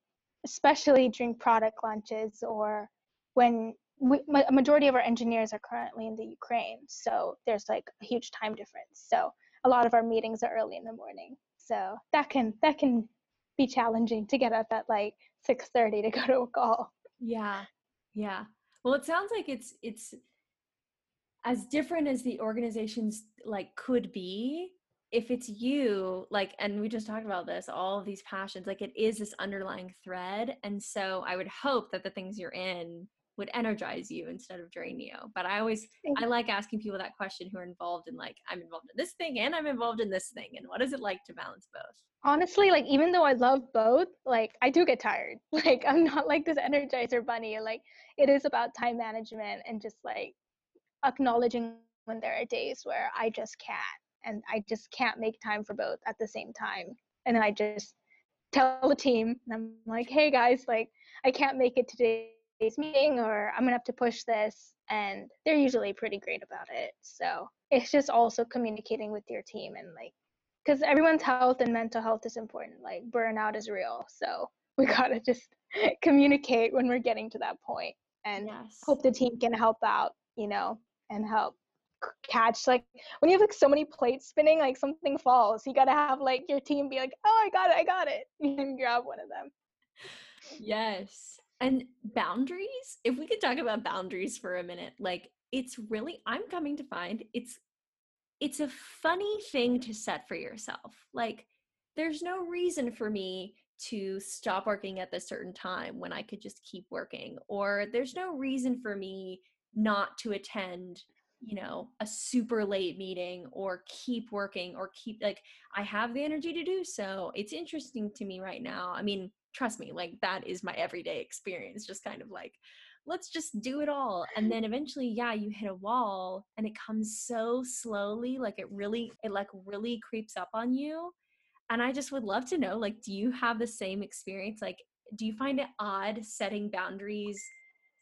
especially during product launches or when we, a majority of our engineers are currently in the ukraine so there's like a huge time difference. So a lot of our meetings are early in the morning. So that can that can be challenging to get up at like 6.30 to go to a call. Yeah. Yeah. Well it sounds like it's it's as different as the organizations like could be if it's you like and we just talked about this all of these passions like it is this underlying thread and so i would hope that the things you're in would energize you instead of drain you but i always i like asking people that question who are involved in like i'm involved in this thing and i'm involved in this thing and what is it like to balance both? Honestly like even though i love both like i do get tired like i'm not like this energizer bunny like it is about time management and just like acknowledging when there are days where i just can't and I just can't make time for both at the same time. And then I just tell the team, and I'm like, hey guys, like I can't make it today's meeting, or I'm gonna have to push this. And they're usually pretty great about it. So it's just also communicating with your team and like, because everyone's health and mental health is important. Like burnout is real. So we gotta just communicate when we're getting to that point and yes. hope the team can help out, you know, and help catch like when you have like so many plates spinning like something falls you gotta have like your team be like oh i got it i got it and grab one of them. Yes and boundaries if we could talk about boundaries for a minute like it's really i'm coming to find it's it's a funny thing to set for yourself like there's no reason for me to stop working at this certain time when i could just keep working or there's no reason for me not to attend you know a super late meeting or keep working or keep like i have the energy to do so it's interesting to me right now i mean trust me like that is my everyday experience just kind of like let's just do it all and then eventually yeah you hit a wall and it comes so slowly like it really it like really creeps up on you and i just would love to know like do you have the same experience like do you find it odd setting boundaries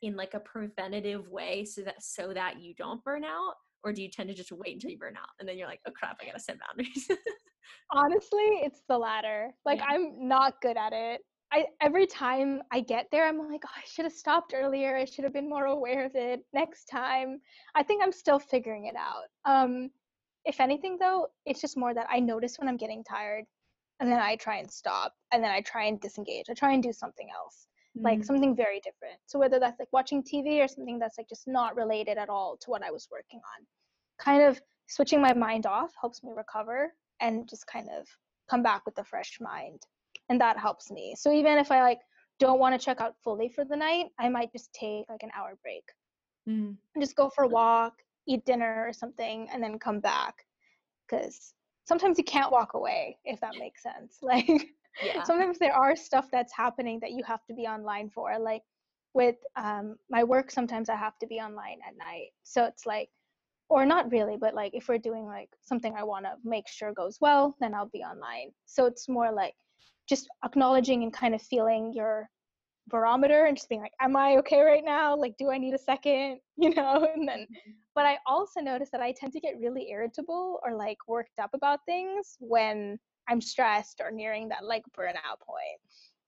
in like a preventative way so that so that you don't burn out or do you tend to just wait until you burn out and then you're like oh crap i gotta set boundaries honestly it's the latter like yeah. i'm not good at it I, every time I get there, I'm like, oh, I should have stopped earlier. I should have been more aware of it next time. I think I'm still figuring it out. Um, if anything, though, it's just more that I notice when I'm getting tired, and then I try and stop, and then I try and disengage. I try and do something else mm. like something very different. So whether that's like watching TV or something that's like just not related at all to what I was working on, kind of switching my mind off helps me recover and just kind of come back with a fresh mind, and that helps me. So even if I like don't want to check out fully for the night, I might just take like an hour break, mm. and just go for a walk, eat dinner or something, and then come back, because sometimes you can't walk away if that makes sense. Like yeah. sometimes there are stuff that's happening that you have to be online for like with um, my work sometimes i have to be online at night so it's like or not really but like if we're doing like something i want to make sure goes well then i'll be online so it's more like just acknowledging and kind of feeling your barometer and just being like am i okay right now like do i need a second you know and then mm-hmm. but i also notice that i tend to get really irritable or like worked up about things when I'm stressed or nearing that like burnout point.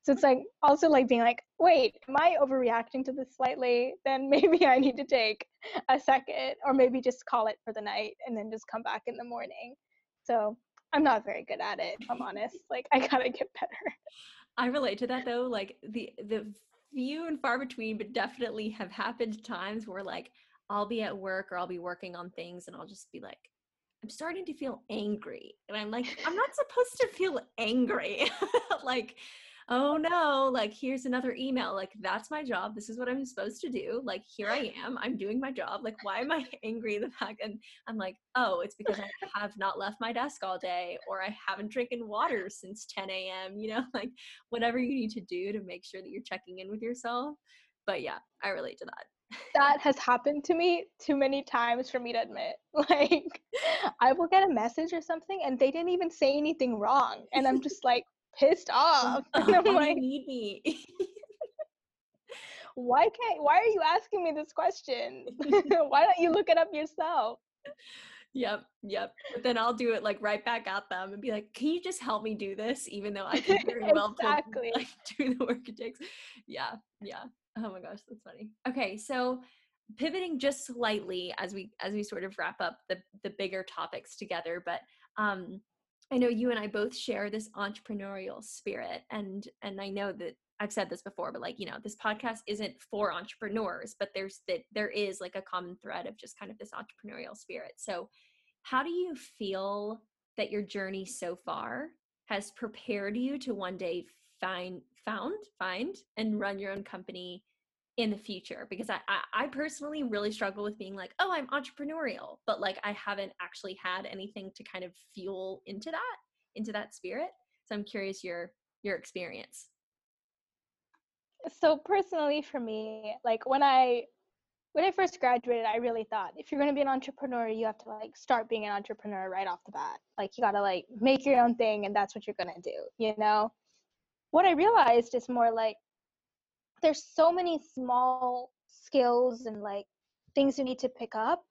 So it's mm. like also like being like, wait, am I overreacting to this slightly? Then maybe I need to take a second or maybe just call it for the night and then just come back in the morning. So I'm not very good at it, if I'm honest. Like I gotta get better. I relate to that though. Like the the few and far between, but definitely have happened times where like I'll be at work or I'll be working on things and I'll just be like, I'm starting to feel angry. And I'm like, I'm not supposed to feel angry. like, oh no, like here's another email. Like, that's my job. This is what I'm supposed to do. Like, here I am. I'm doing my job. Like, why am I angry the fact? And I'm like, oh, it's because I have not left my desk all day or I haven't drinking water since 10 a.m. You know, like whatever you need to do to make sure that you're checking in with yourself. But yeah, I relate to that that has happened to me too many times for me to admit. Like, I will get a message or something and they didn't even say anything wrong. And I'm just like pissed off. And I'm like, need me. why can't, why are you asking me this question? why don't you look it up yourself? Yep, yep. But then I'll do it like right back at them and be like, "Can you just help me do this?" Even though I can very well exactly. like, do the work it takes. Yeah, yeah. Oh my gosh, that's funny. Okay, so pivoting just slightly as we as we sort of wrap up the the bigger topics together, but um I know you and I both share this entrepreneurial spirit and and I know that I've said this before, but like, you know, this podcast isn't for entrepreneurs, but there's that there is like a common thread of just kind of this entrepreneurial spirit. So how do you feel that your journey so far has prepared you to one day find found find and run your own company in the future because I, I, personally really struggle with being like oh i'm entrepreneurial but like i haven't actually had anything to kind of fuel into that into that spirit so i'm curious your your experience. So personally for me like when i when i first graduated i really thought if you're going to be an entrepreneur you have to like start being an entrepreneur right off the bat. Like you got to like make your own thing and that's what you're going to do you know what I realized is more like there's so many small skills and like things you need to pick up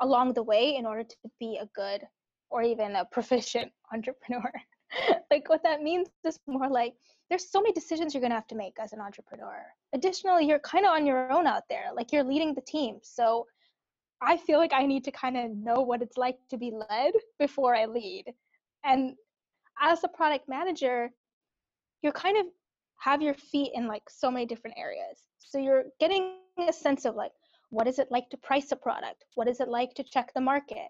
along the way in order to be a good or even a proficient entrepreneur. like what that means is more like there's so many decisions you're going to have to make as an entrepreneur. Additionally, you're kind of on your own out there. Like you're leading the team. So I feel like I need to kind of know what it's like to be led before I lead. And as a product manager, you kind of have your feet in like so many different areas. So you're getting a sense of like what is it like to price a product? What is it like to check the market?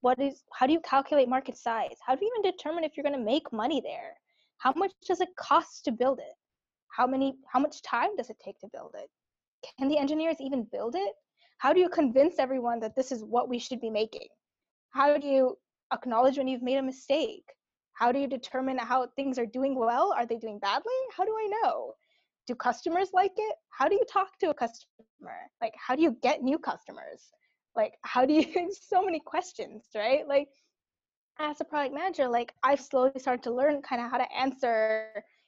What is how do you calculate market size? How do you even determine if you're going to make money there? How much does it cost to build it? How many how much time does it take to build it? Can the engineers even build it? How do you convince everyone that this is what we should be making? How do you acknowledge when you've made a mistake? How do you determine how things are doing well? Are they doing badly? How do I know? Do customers like it? How do you talk to a customer? Like, how do you get new customers? Like, how do you, so many questions, right? Like, as a product manager, like, I've slowly started to learn kind of how to answer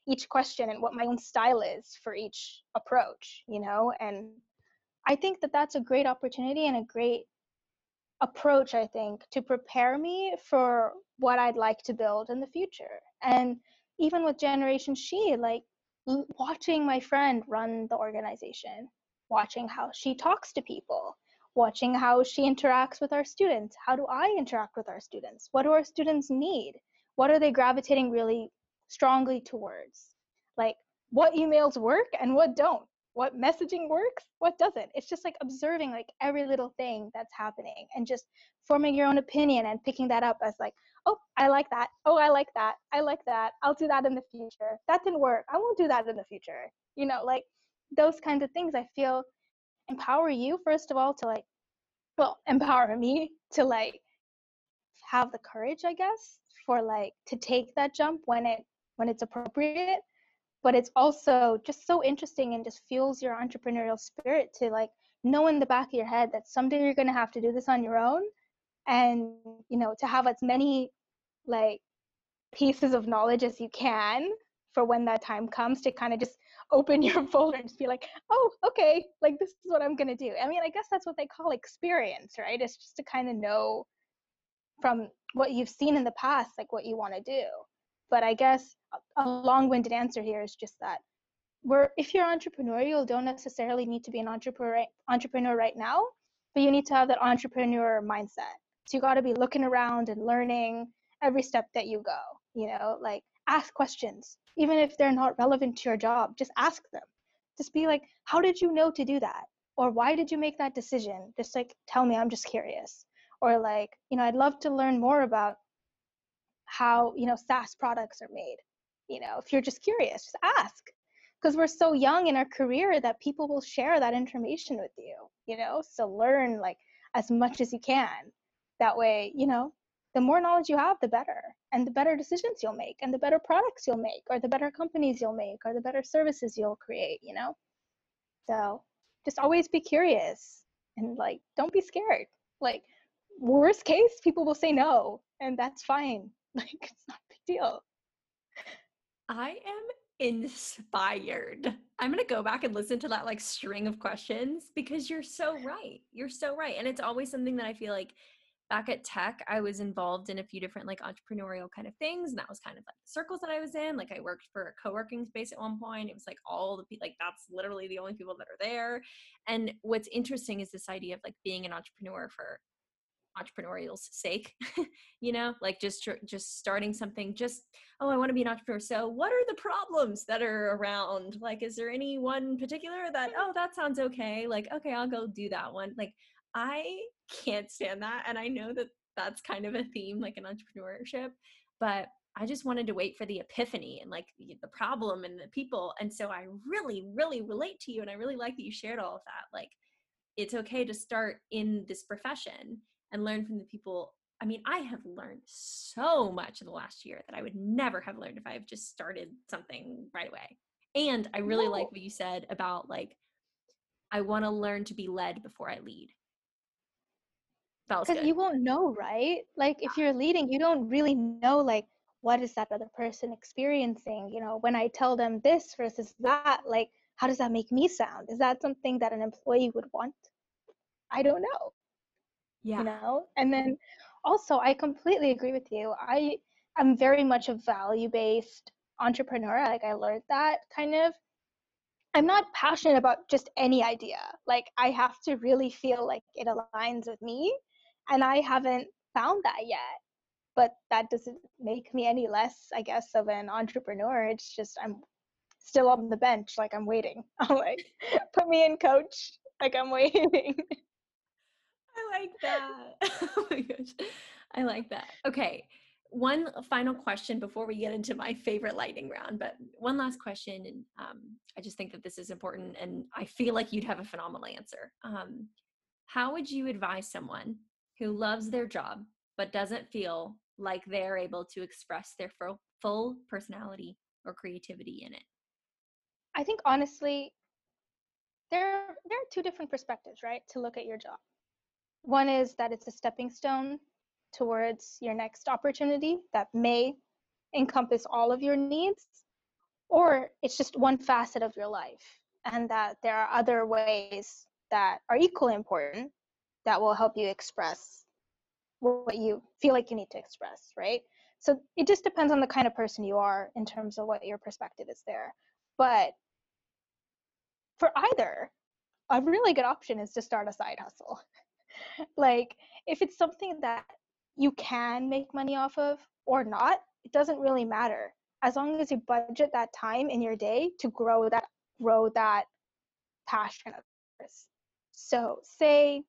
each question and what my own style is for each approach, you know? And I think that that's a great opportunity and a great approach, I think, to prepare me for what I'd like to build in the future. And even with Generation She, like watching my friend run the organization, watching how she talks to people, watching how she interacts with our students. How do I interact with our students? What do our students need? What are they gravitating really strongly towards? Like, what emails work and what don't what messaging works what doesn't. It's just like observing like every little thing that's happening and just forming your own opinion and picking that up as like oh i like that. Oh i like that. I like that. I'll do that in the future. That didn't work. I won't do that in the future. You know like those kinds of things i feel empower you first of all to like well empower me to like have the courage i guess for like to take that jump when it when it's appropriate but it's also just so interesting and just fuels your entrepreneurial spirit to like know in the back of your head that someday you're going to have to do this on your own and you know to have as many like pieces of knowledge as you can for when that time comes to kind of just open your folder and just be like oh okay like this is what i'm going to do. I mean i guess that's what they call experience right? It's just to kind of know from what you've seen in the past like what you want to do but i guess a long-winded answer here is just that we're if you're entrepreneurial don't necessarily need to be an entrepreneur entrepreneur right now but you need to have that entrepreneur mindset. So you got to be looking around and learning every step that you go you know like ask questions. Even if they're not relevant to your job just ask them. Just be like how did you know to do that? Or why did you make that decision? Just like tell me i'm just curious. Or like you know i'd love to learn more about how you know SaaS products are made. You know, if you're just curious, just ask. Because we're so young in our career that people will share that information with you. You know, so learn like as much as you can. That way, you know, the more knowledge you have, the better, and the better decisions you'll make, and the better products you'll make, or the better companies you'll make, or the better services you'll create. You know, so just always be curious and like don't be scared. Like worst case, people will say no, and that's fine. Like it's not a big deal. I am inspired. I'm going to go back and listen to that like string of questions because you're so right. You're so right. And it's always something that I feel like back at tech, I was involved in a few different like entrepreneurial kind of things. And that was kind of like the circles that I was in. Like I worked for a co working space at one point. It was like all the people, like that's literally the only people that are there. And what's interesting is this idea of like being an entrepreneur for entrepreneurial's sake you know like just just starting something just oh i want to be an entrepreneur. So what are the problems that are around? Like is there any one particular that mm. oh that sounds okay like okay i'll go do that one. Like i can't stand that and i know that that's kind of a theme like an entrepreneurship but i just wanted to wait for the epiphany and like the problem and the people and so i really really relate to you and i really like that you shared all of that like it's okay to start in this profession and learn from the people I mean, I have learned so much in the last year that I would never have learned if I have just started something right away. And I really no. like what you said about like, I want to learn to be led before I lead. Because you won't know, right? Like, if you're leading, you don't really know, like, what is that other person experiencing? You know, when I tell them this versus that, like, how does that make me sound? Is that something that an employee would want? I don't know yeah. you know? And then also i completely agree with you i am very much a value based entrepreneur like i learned that kind of. I'm not passionate about just any idea like i have to really feel like it aligns with me and i haven't found that yet but that doesn't make me any less i guess of an entrepreneur it's just i'm still on the bench like i'm waiting. I'm like put me in coach like i'm waiting I like that. oh my gosh. I like that. Okay. One final question before we get into my favorite lightning round, but one last question. And um, I just think that this is important and I feel like you'd have a phenomenal answer. Um, how would you advise someone who loves their job but doesn't feel like they're able to express their full personality or creativity in it? I think honestly, there there are two different perspectives, right, to look at your job. One is that it's a stepping stone towards your next opportunity that may encompass all of your needs, or it's just one facet of your life, and that there are other ways that are equally important that will help you express what you feel like you need to express, right? So it just depends on the kind of person you are in terms of what your perspective is there. But for either, a really good option is to start a side hustle. Like if it's something that you can make money off of or not, it doesn't really matter as long as you budget that time in your day to grow that grow that passion of yours. So say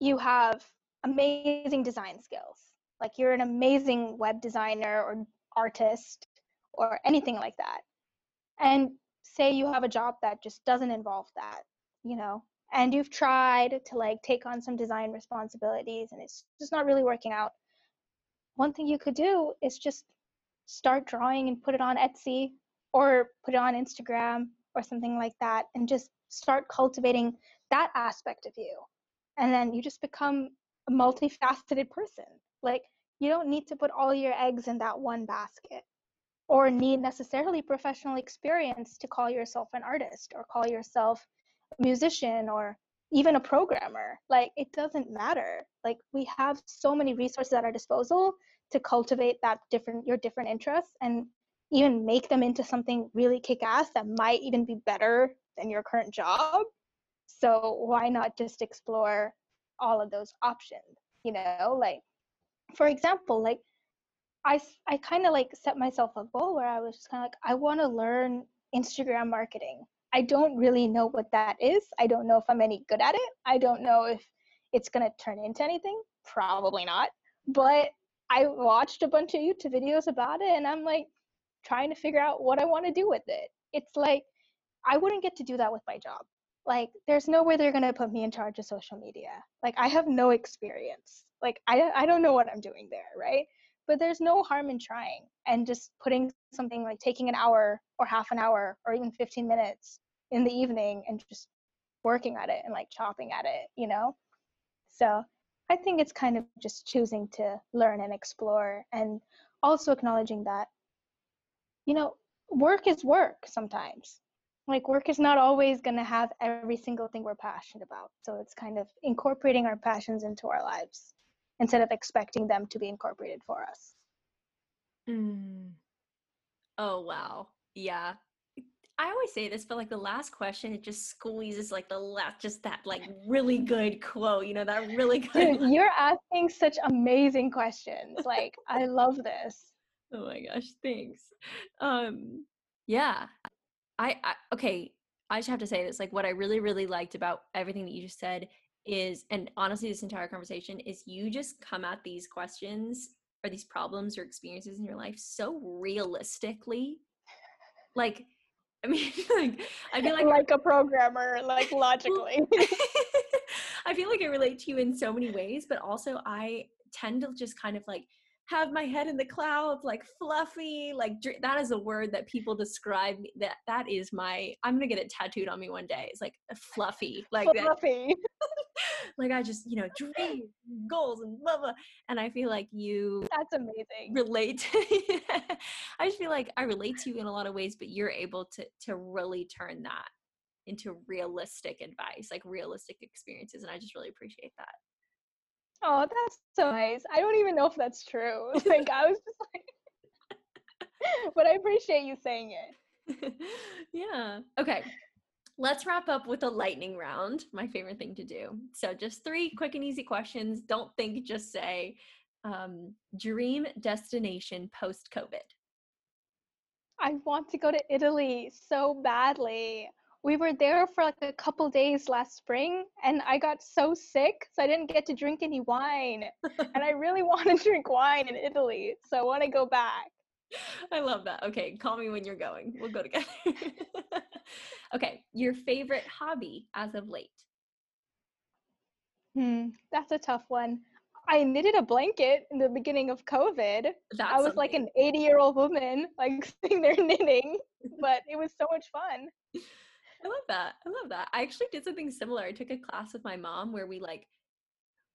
you have amazing design skills. Like you're an amazing web designer or artist or anything like that. And say you have a job that just doesn't involve that, you know, and you've tried to like take on some design responsibilities and it's just not really working out. One thing you could do is just start drawing and put it on Etsy or put it on Instagram or something like that and just start cultivating that aspect of you. And then you just become a multifaceted person. Like you don't need to put all your eggs in that one basket or need necessarily professional experience to call yourself an artist or call yourself musician or even a programmer. Like it doesn't matter. Like we have so many resources at our disposal to cultivate that different your different interests and even make them into something really kick-ass that might even be better than your current job. So why not just explore all of those options? You know, like for example, like I I kind of like set myself a goal where I was just kind of like I want to learn Instagram marketing. I don't really know what that is. I don't know if I'm any good at it. I don't know if it's going to turn into anything. Probably not. But I watched a bunch of YouTube videos about it and I'm like trying to figure out what I want to do with it. It's like I wouldn't get to do that with my job. Like there's no way they're going to put me in charge of social media. Like I have no experience. Like I I don't know what I'm doing there, right? But there's no harm in trying and just putting something like taking an hour or half an hour or even 15 minutes in the evening and just working at it and like chopping at it, you know? So I think it's kind of just choosing to learn and explore and also acknowledging that, you know, work is work sometimes. Like, work is not always going to have every single thing we're passionate about. So it's kind of incorporating our passions into our lives instead of expecting them to be incorporated for us. Mm. Oh, wow. Yeah. I always say this, but like the last question, it just squeezes like the last, just that like really good quote, you know, that really good. Dude, you're asking such amazing questions. Like, I love this. Oh my gosh, thanks. Um, yeah, I, I okay. I just have to say this. Like, what I really, really liked about everything that you just said is, and honestly, this entire conversation is you just come at these questions or these problems or experiences in your life so realistically. Like I mean, like I feel like like a programmer, like logically. I feel like I relate to you in so many ways, but also I tend to just kind of like have my head in the clouds, like fluffy, like dr- that is a word that people describe me. That that is my. I'm gonna get it tattooed on me one day. It's like fluffy, like fluffy. like I just you know dream goals and blah blah. And I feel like you. That's amazing. Relate. I just feel like I relate to you in a lot of ways, but you're able to to really turn that into realistic advice, like realistic experiences, and I just really appreciate that. Oh, that's so nice. I don't even know if that's true. Like I was just like but I appreciate you saying it. yeah. Okay. Let's wrap up with a lightning round, my favorite thing to do. So just three quick and easy questions. Don't think, just say um, dream destination post COVID. I want to go to Italy so badly we were there for like a couple days last spring and I got so sick so I didn't get to drink any wine. and I really want to drink wine in Italy, so I want to go back. I love that. Okay, call me when you're going. We'll go together. okay, your favorite hobby as of late? Hmm, that's a tough one. I knitted a blanket in the beginning of COVID. That's I was like an 80 year old woman, like sitting there knitting, but it was so much fun. I love that. I love that. I actually did something similar. I took a class with my mom where we like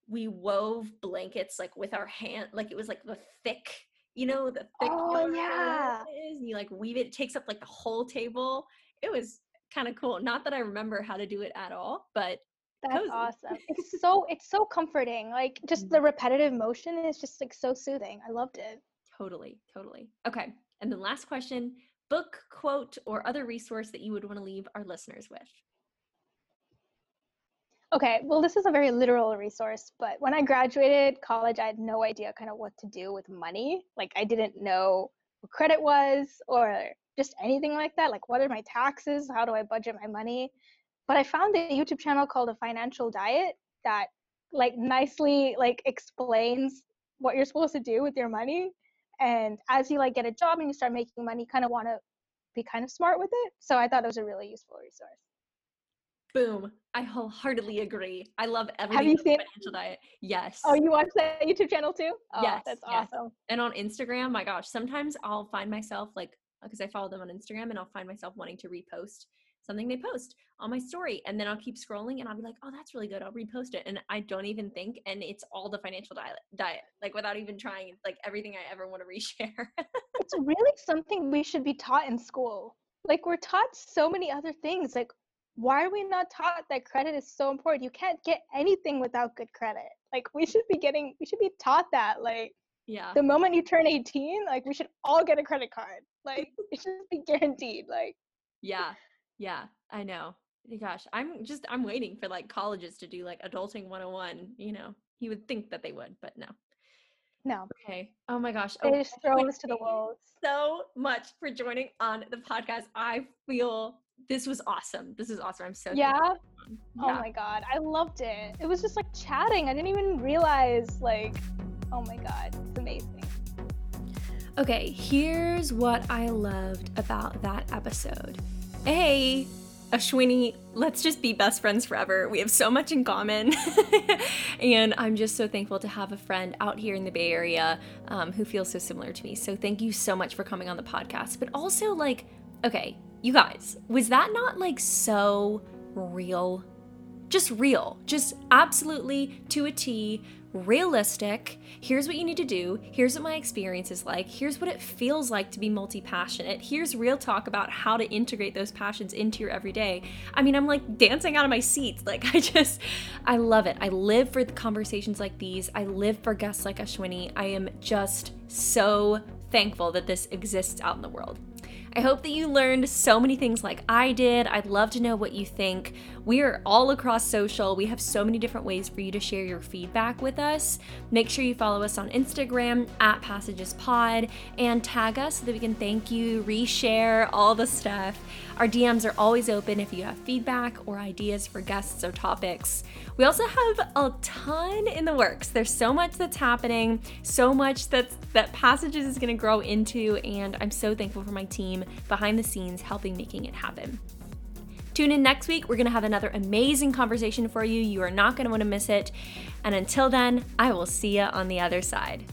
we wove blankets like with our hand, like it was like the thick, you know, the thick. Oh yeah. and you like weave it. It takes up like the whole table. It was kind of cool. Not that I remember how to do it at all, but that's cozy. awesome. It's so it's so comforting. Like just mm-hmm. the repetitive motion is just like so soothing. I loved it. Totally, totally. Okay. And then last question book, quote, or other resource that you would want to leave our listeners with? Okay, well, this is a very literal resource, but when I graduated college, I had no idea kind of what to do with money. Like, I didn't know what credit was or just anything like that. Like, what are my taxes? How do I budget my money? But I found a YouTube channel called A Financial Diet that like nicely like explains what you're supposed to do with your money. And as you like get a job and you start making money, kind of want to be kind of smart with it. So I thought it was a really useful resource. Boom. I wholeheartedly agree. I love everything Have you seen financial diet. Yes. Oh, you watch that YouTube channel too? Oh, yes. That's yes. awesome. And on Instagram, my gosh, sometimes I'll find myself like because I follow them on Instagram and I'll find myself wanting to repost something they post on my story and then I'll keep scrolling and I'll be like, "Oh, that's really good. I'll repost it." And I don't even think and it's all the financial diet diet like without even trying it's like everything I ever want to reshare. it's really something we should be taught in school. Like we're taught so many other things like why are we not taught that credit is so important? You can't get anything without good credit. Like we should be getting we should be taught that like yeah. The moment you turn 18, like we should all get a credit card. Like it should be guaranteed. Like Yeah. Yeah, I know. Eh, gosh, I'm just I'm waiting for like colleges to do like adulting 101, you know. You would think that they would, but no. No. Okay. Oh my gosh. Oh, they oh, just throw us to the wolves. So much for joining on the podcast. I feel this was awesome. This is awesome. I'm so yeah? yeah. Oh my god, I loved it. It was just like chatting. I didn't even realize like, oh my god, it's amazing. Okay, here's what I loved about that episode. A, Ashwini, let's just be best friends forever. We have so much in common. and I'm just so thankful to have a friend out here in the Bay Area um, who feels so similar to me. So thank you so much for coming on the podcast. But also, like, okay, you guys, was that not like so real? Just real, just absolutely to a T, realistic. Here's what you need to do. Here's what my experience is like. Here's what it feels like to be multi passionate. Here's real talk about how to integrate those passions into your everyday. I mean, I'm like dancing out of my seats. Like, I just, I love it. I live for conversations like these. I live for guests like Ashwini. I am just so thankful that this exists out in the world. I hope that you learned so many things like I did. I'd love to know what you think. We are all across social. We have so many different ways for you to share your feedback with us. Make sure you follow us on Instagram at PassagesPod and tag us so that we can thank you, reshare, all the stuff. Our DMs are always open if you have feedback or ideas for guests or topics. We also have a ton in the works. There's so much that's happening, so much that's that Passages is going to grow into, and I'm so thankful for my team behind the scenes helping making it happen. Tune in next week. We're going to have another amazing conversation for you. You are not going to want to miss it. And until then, I will see you on the other side.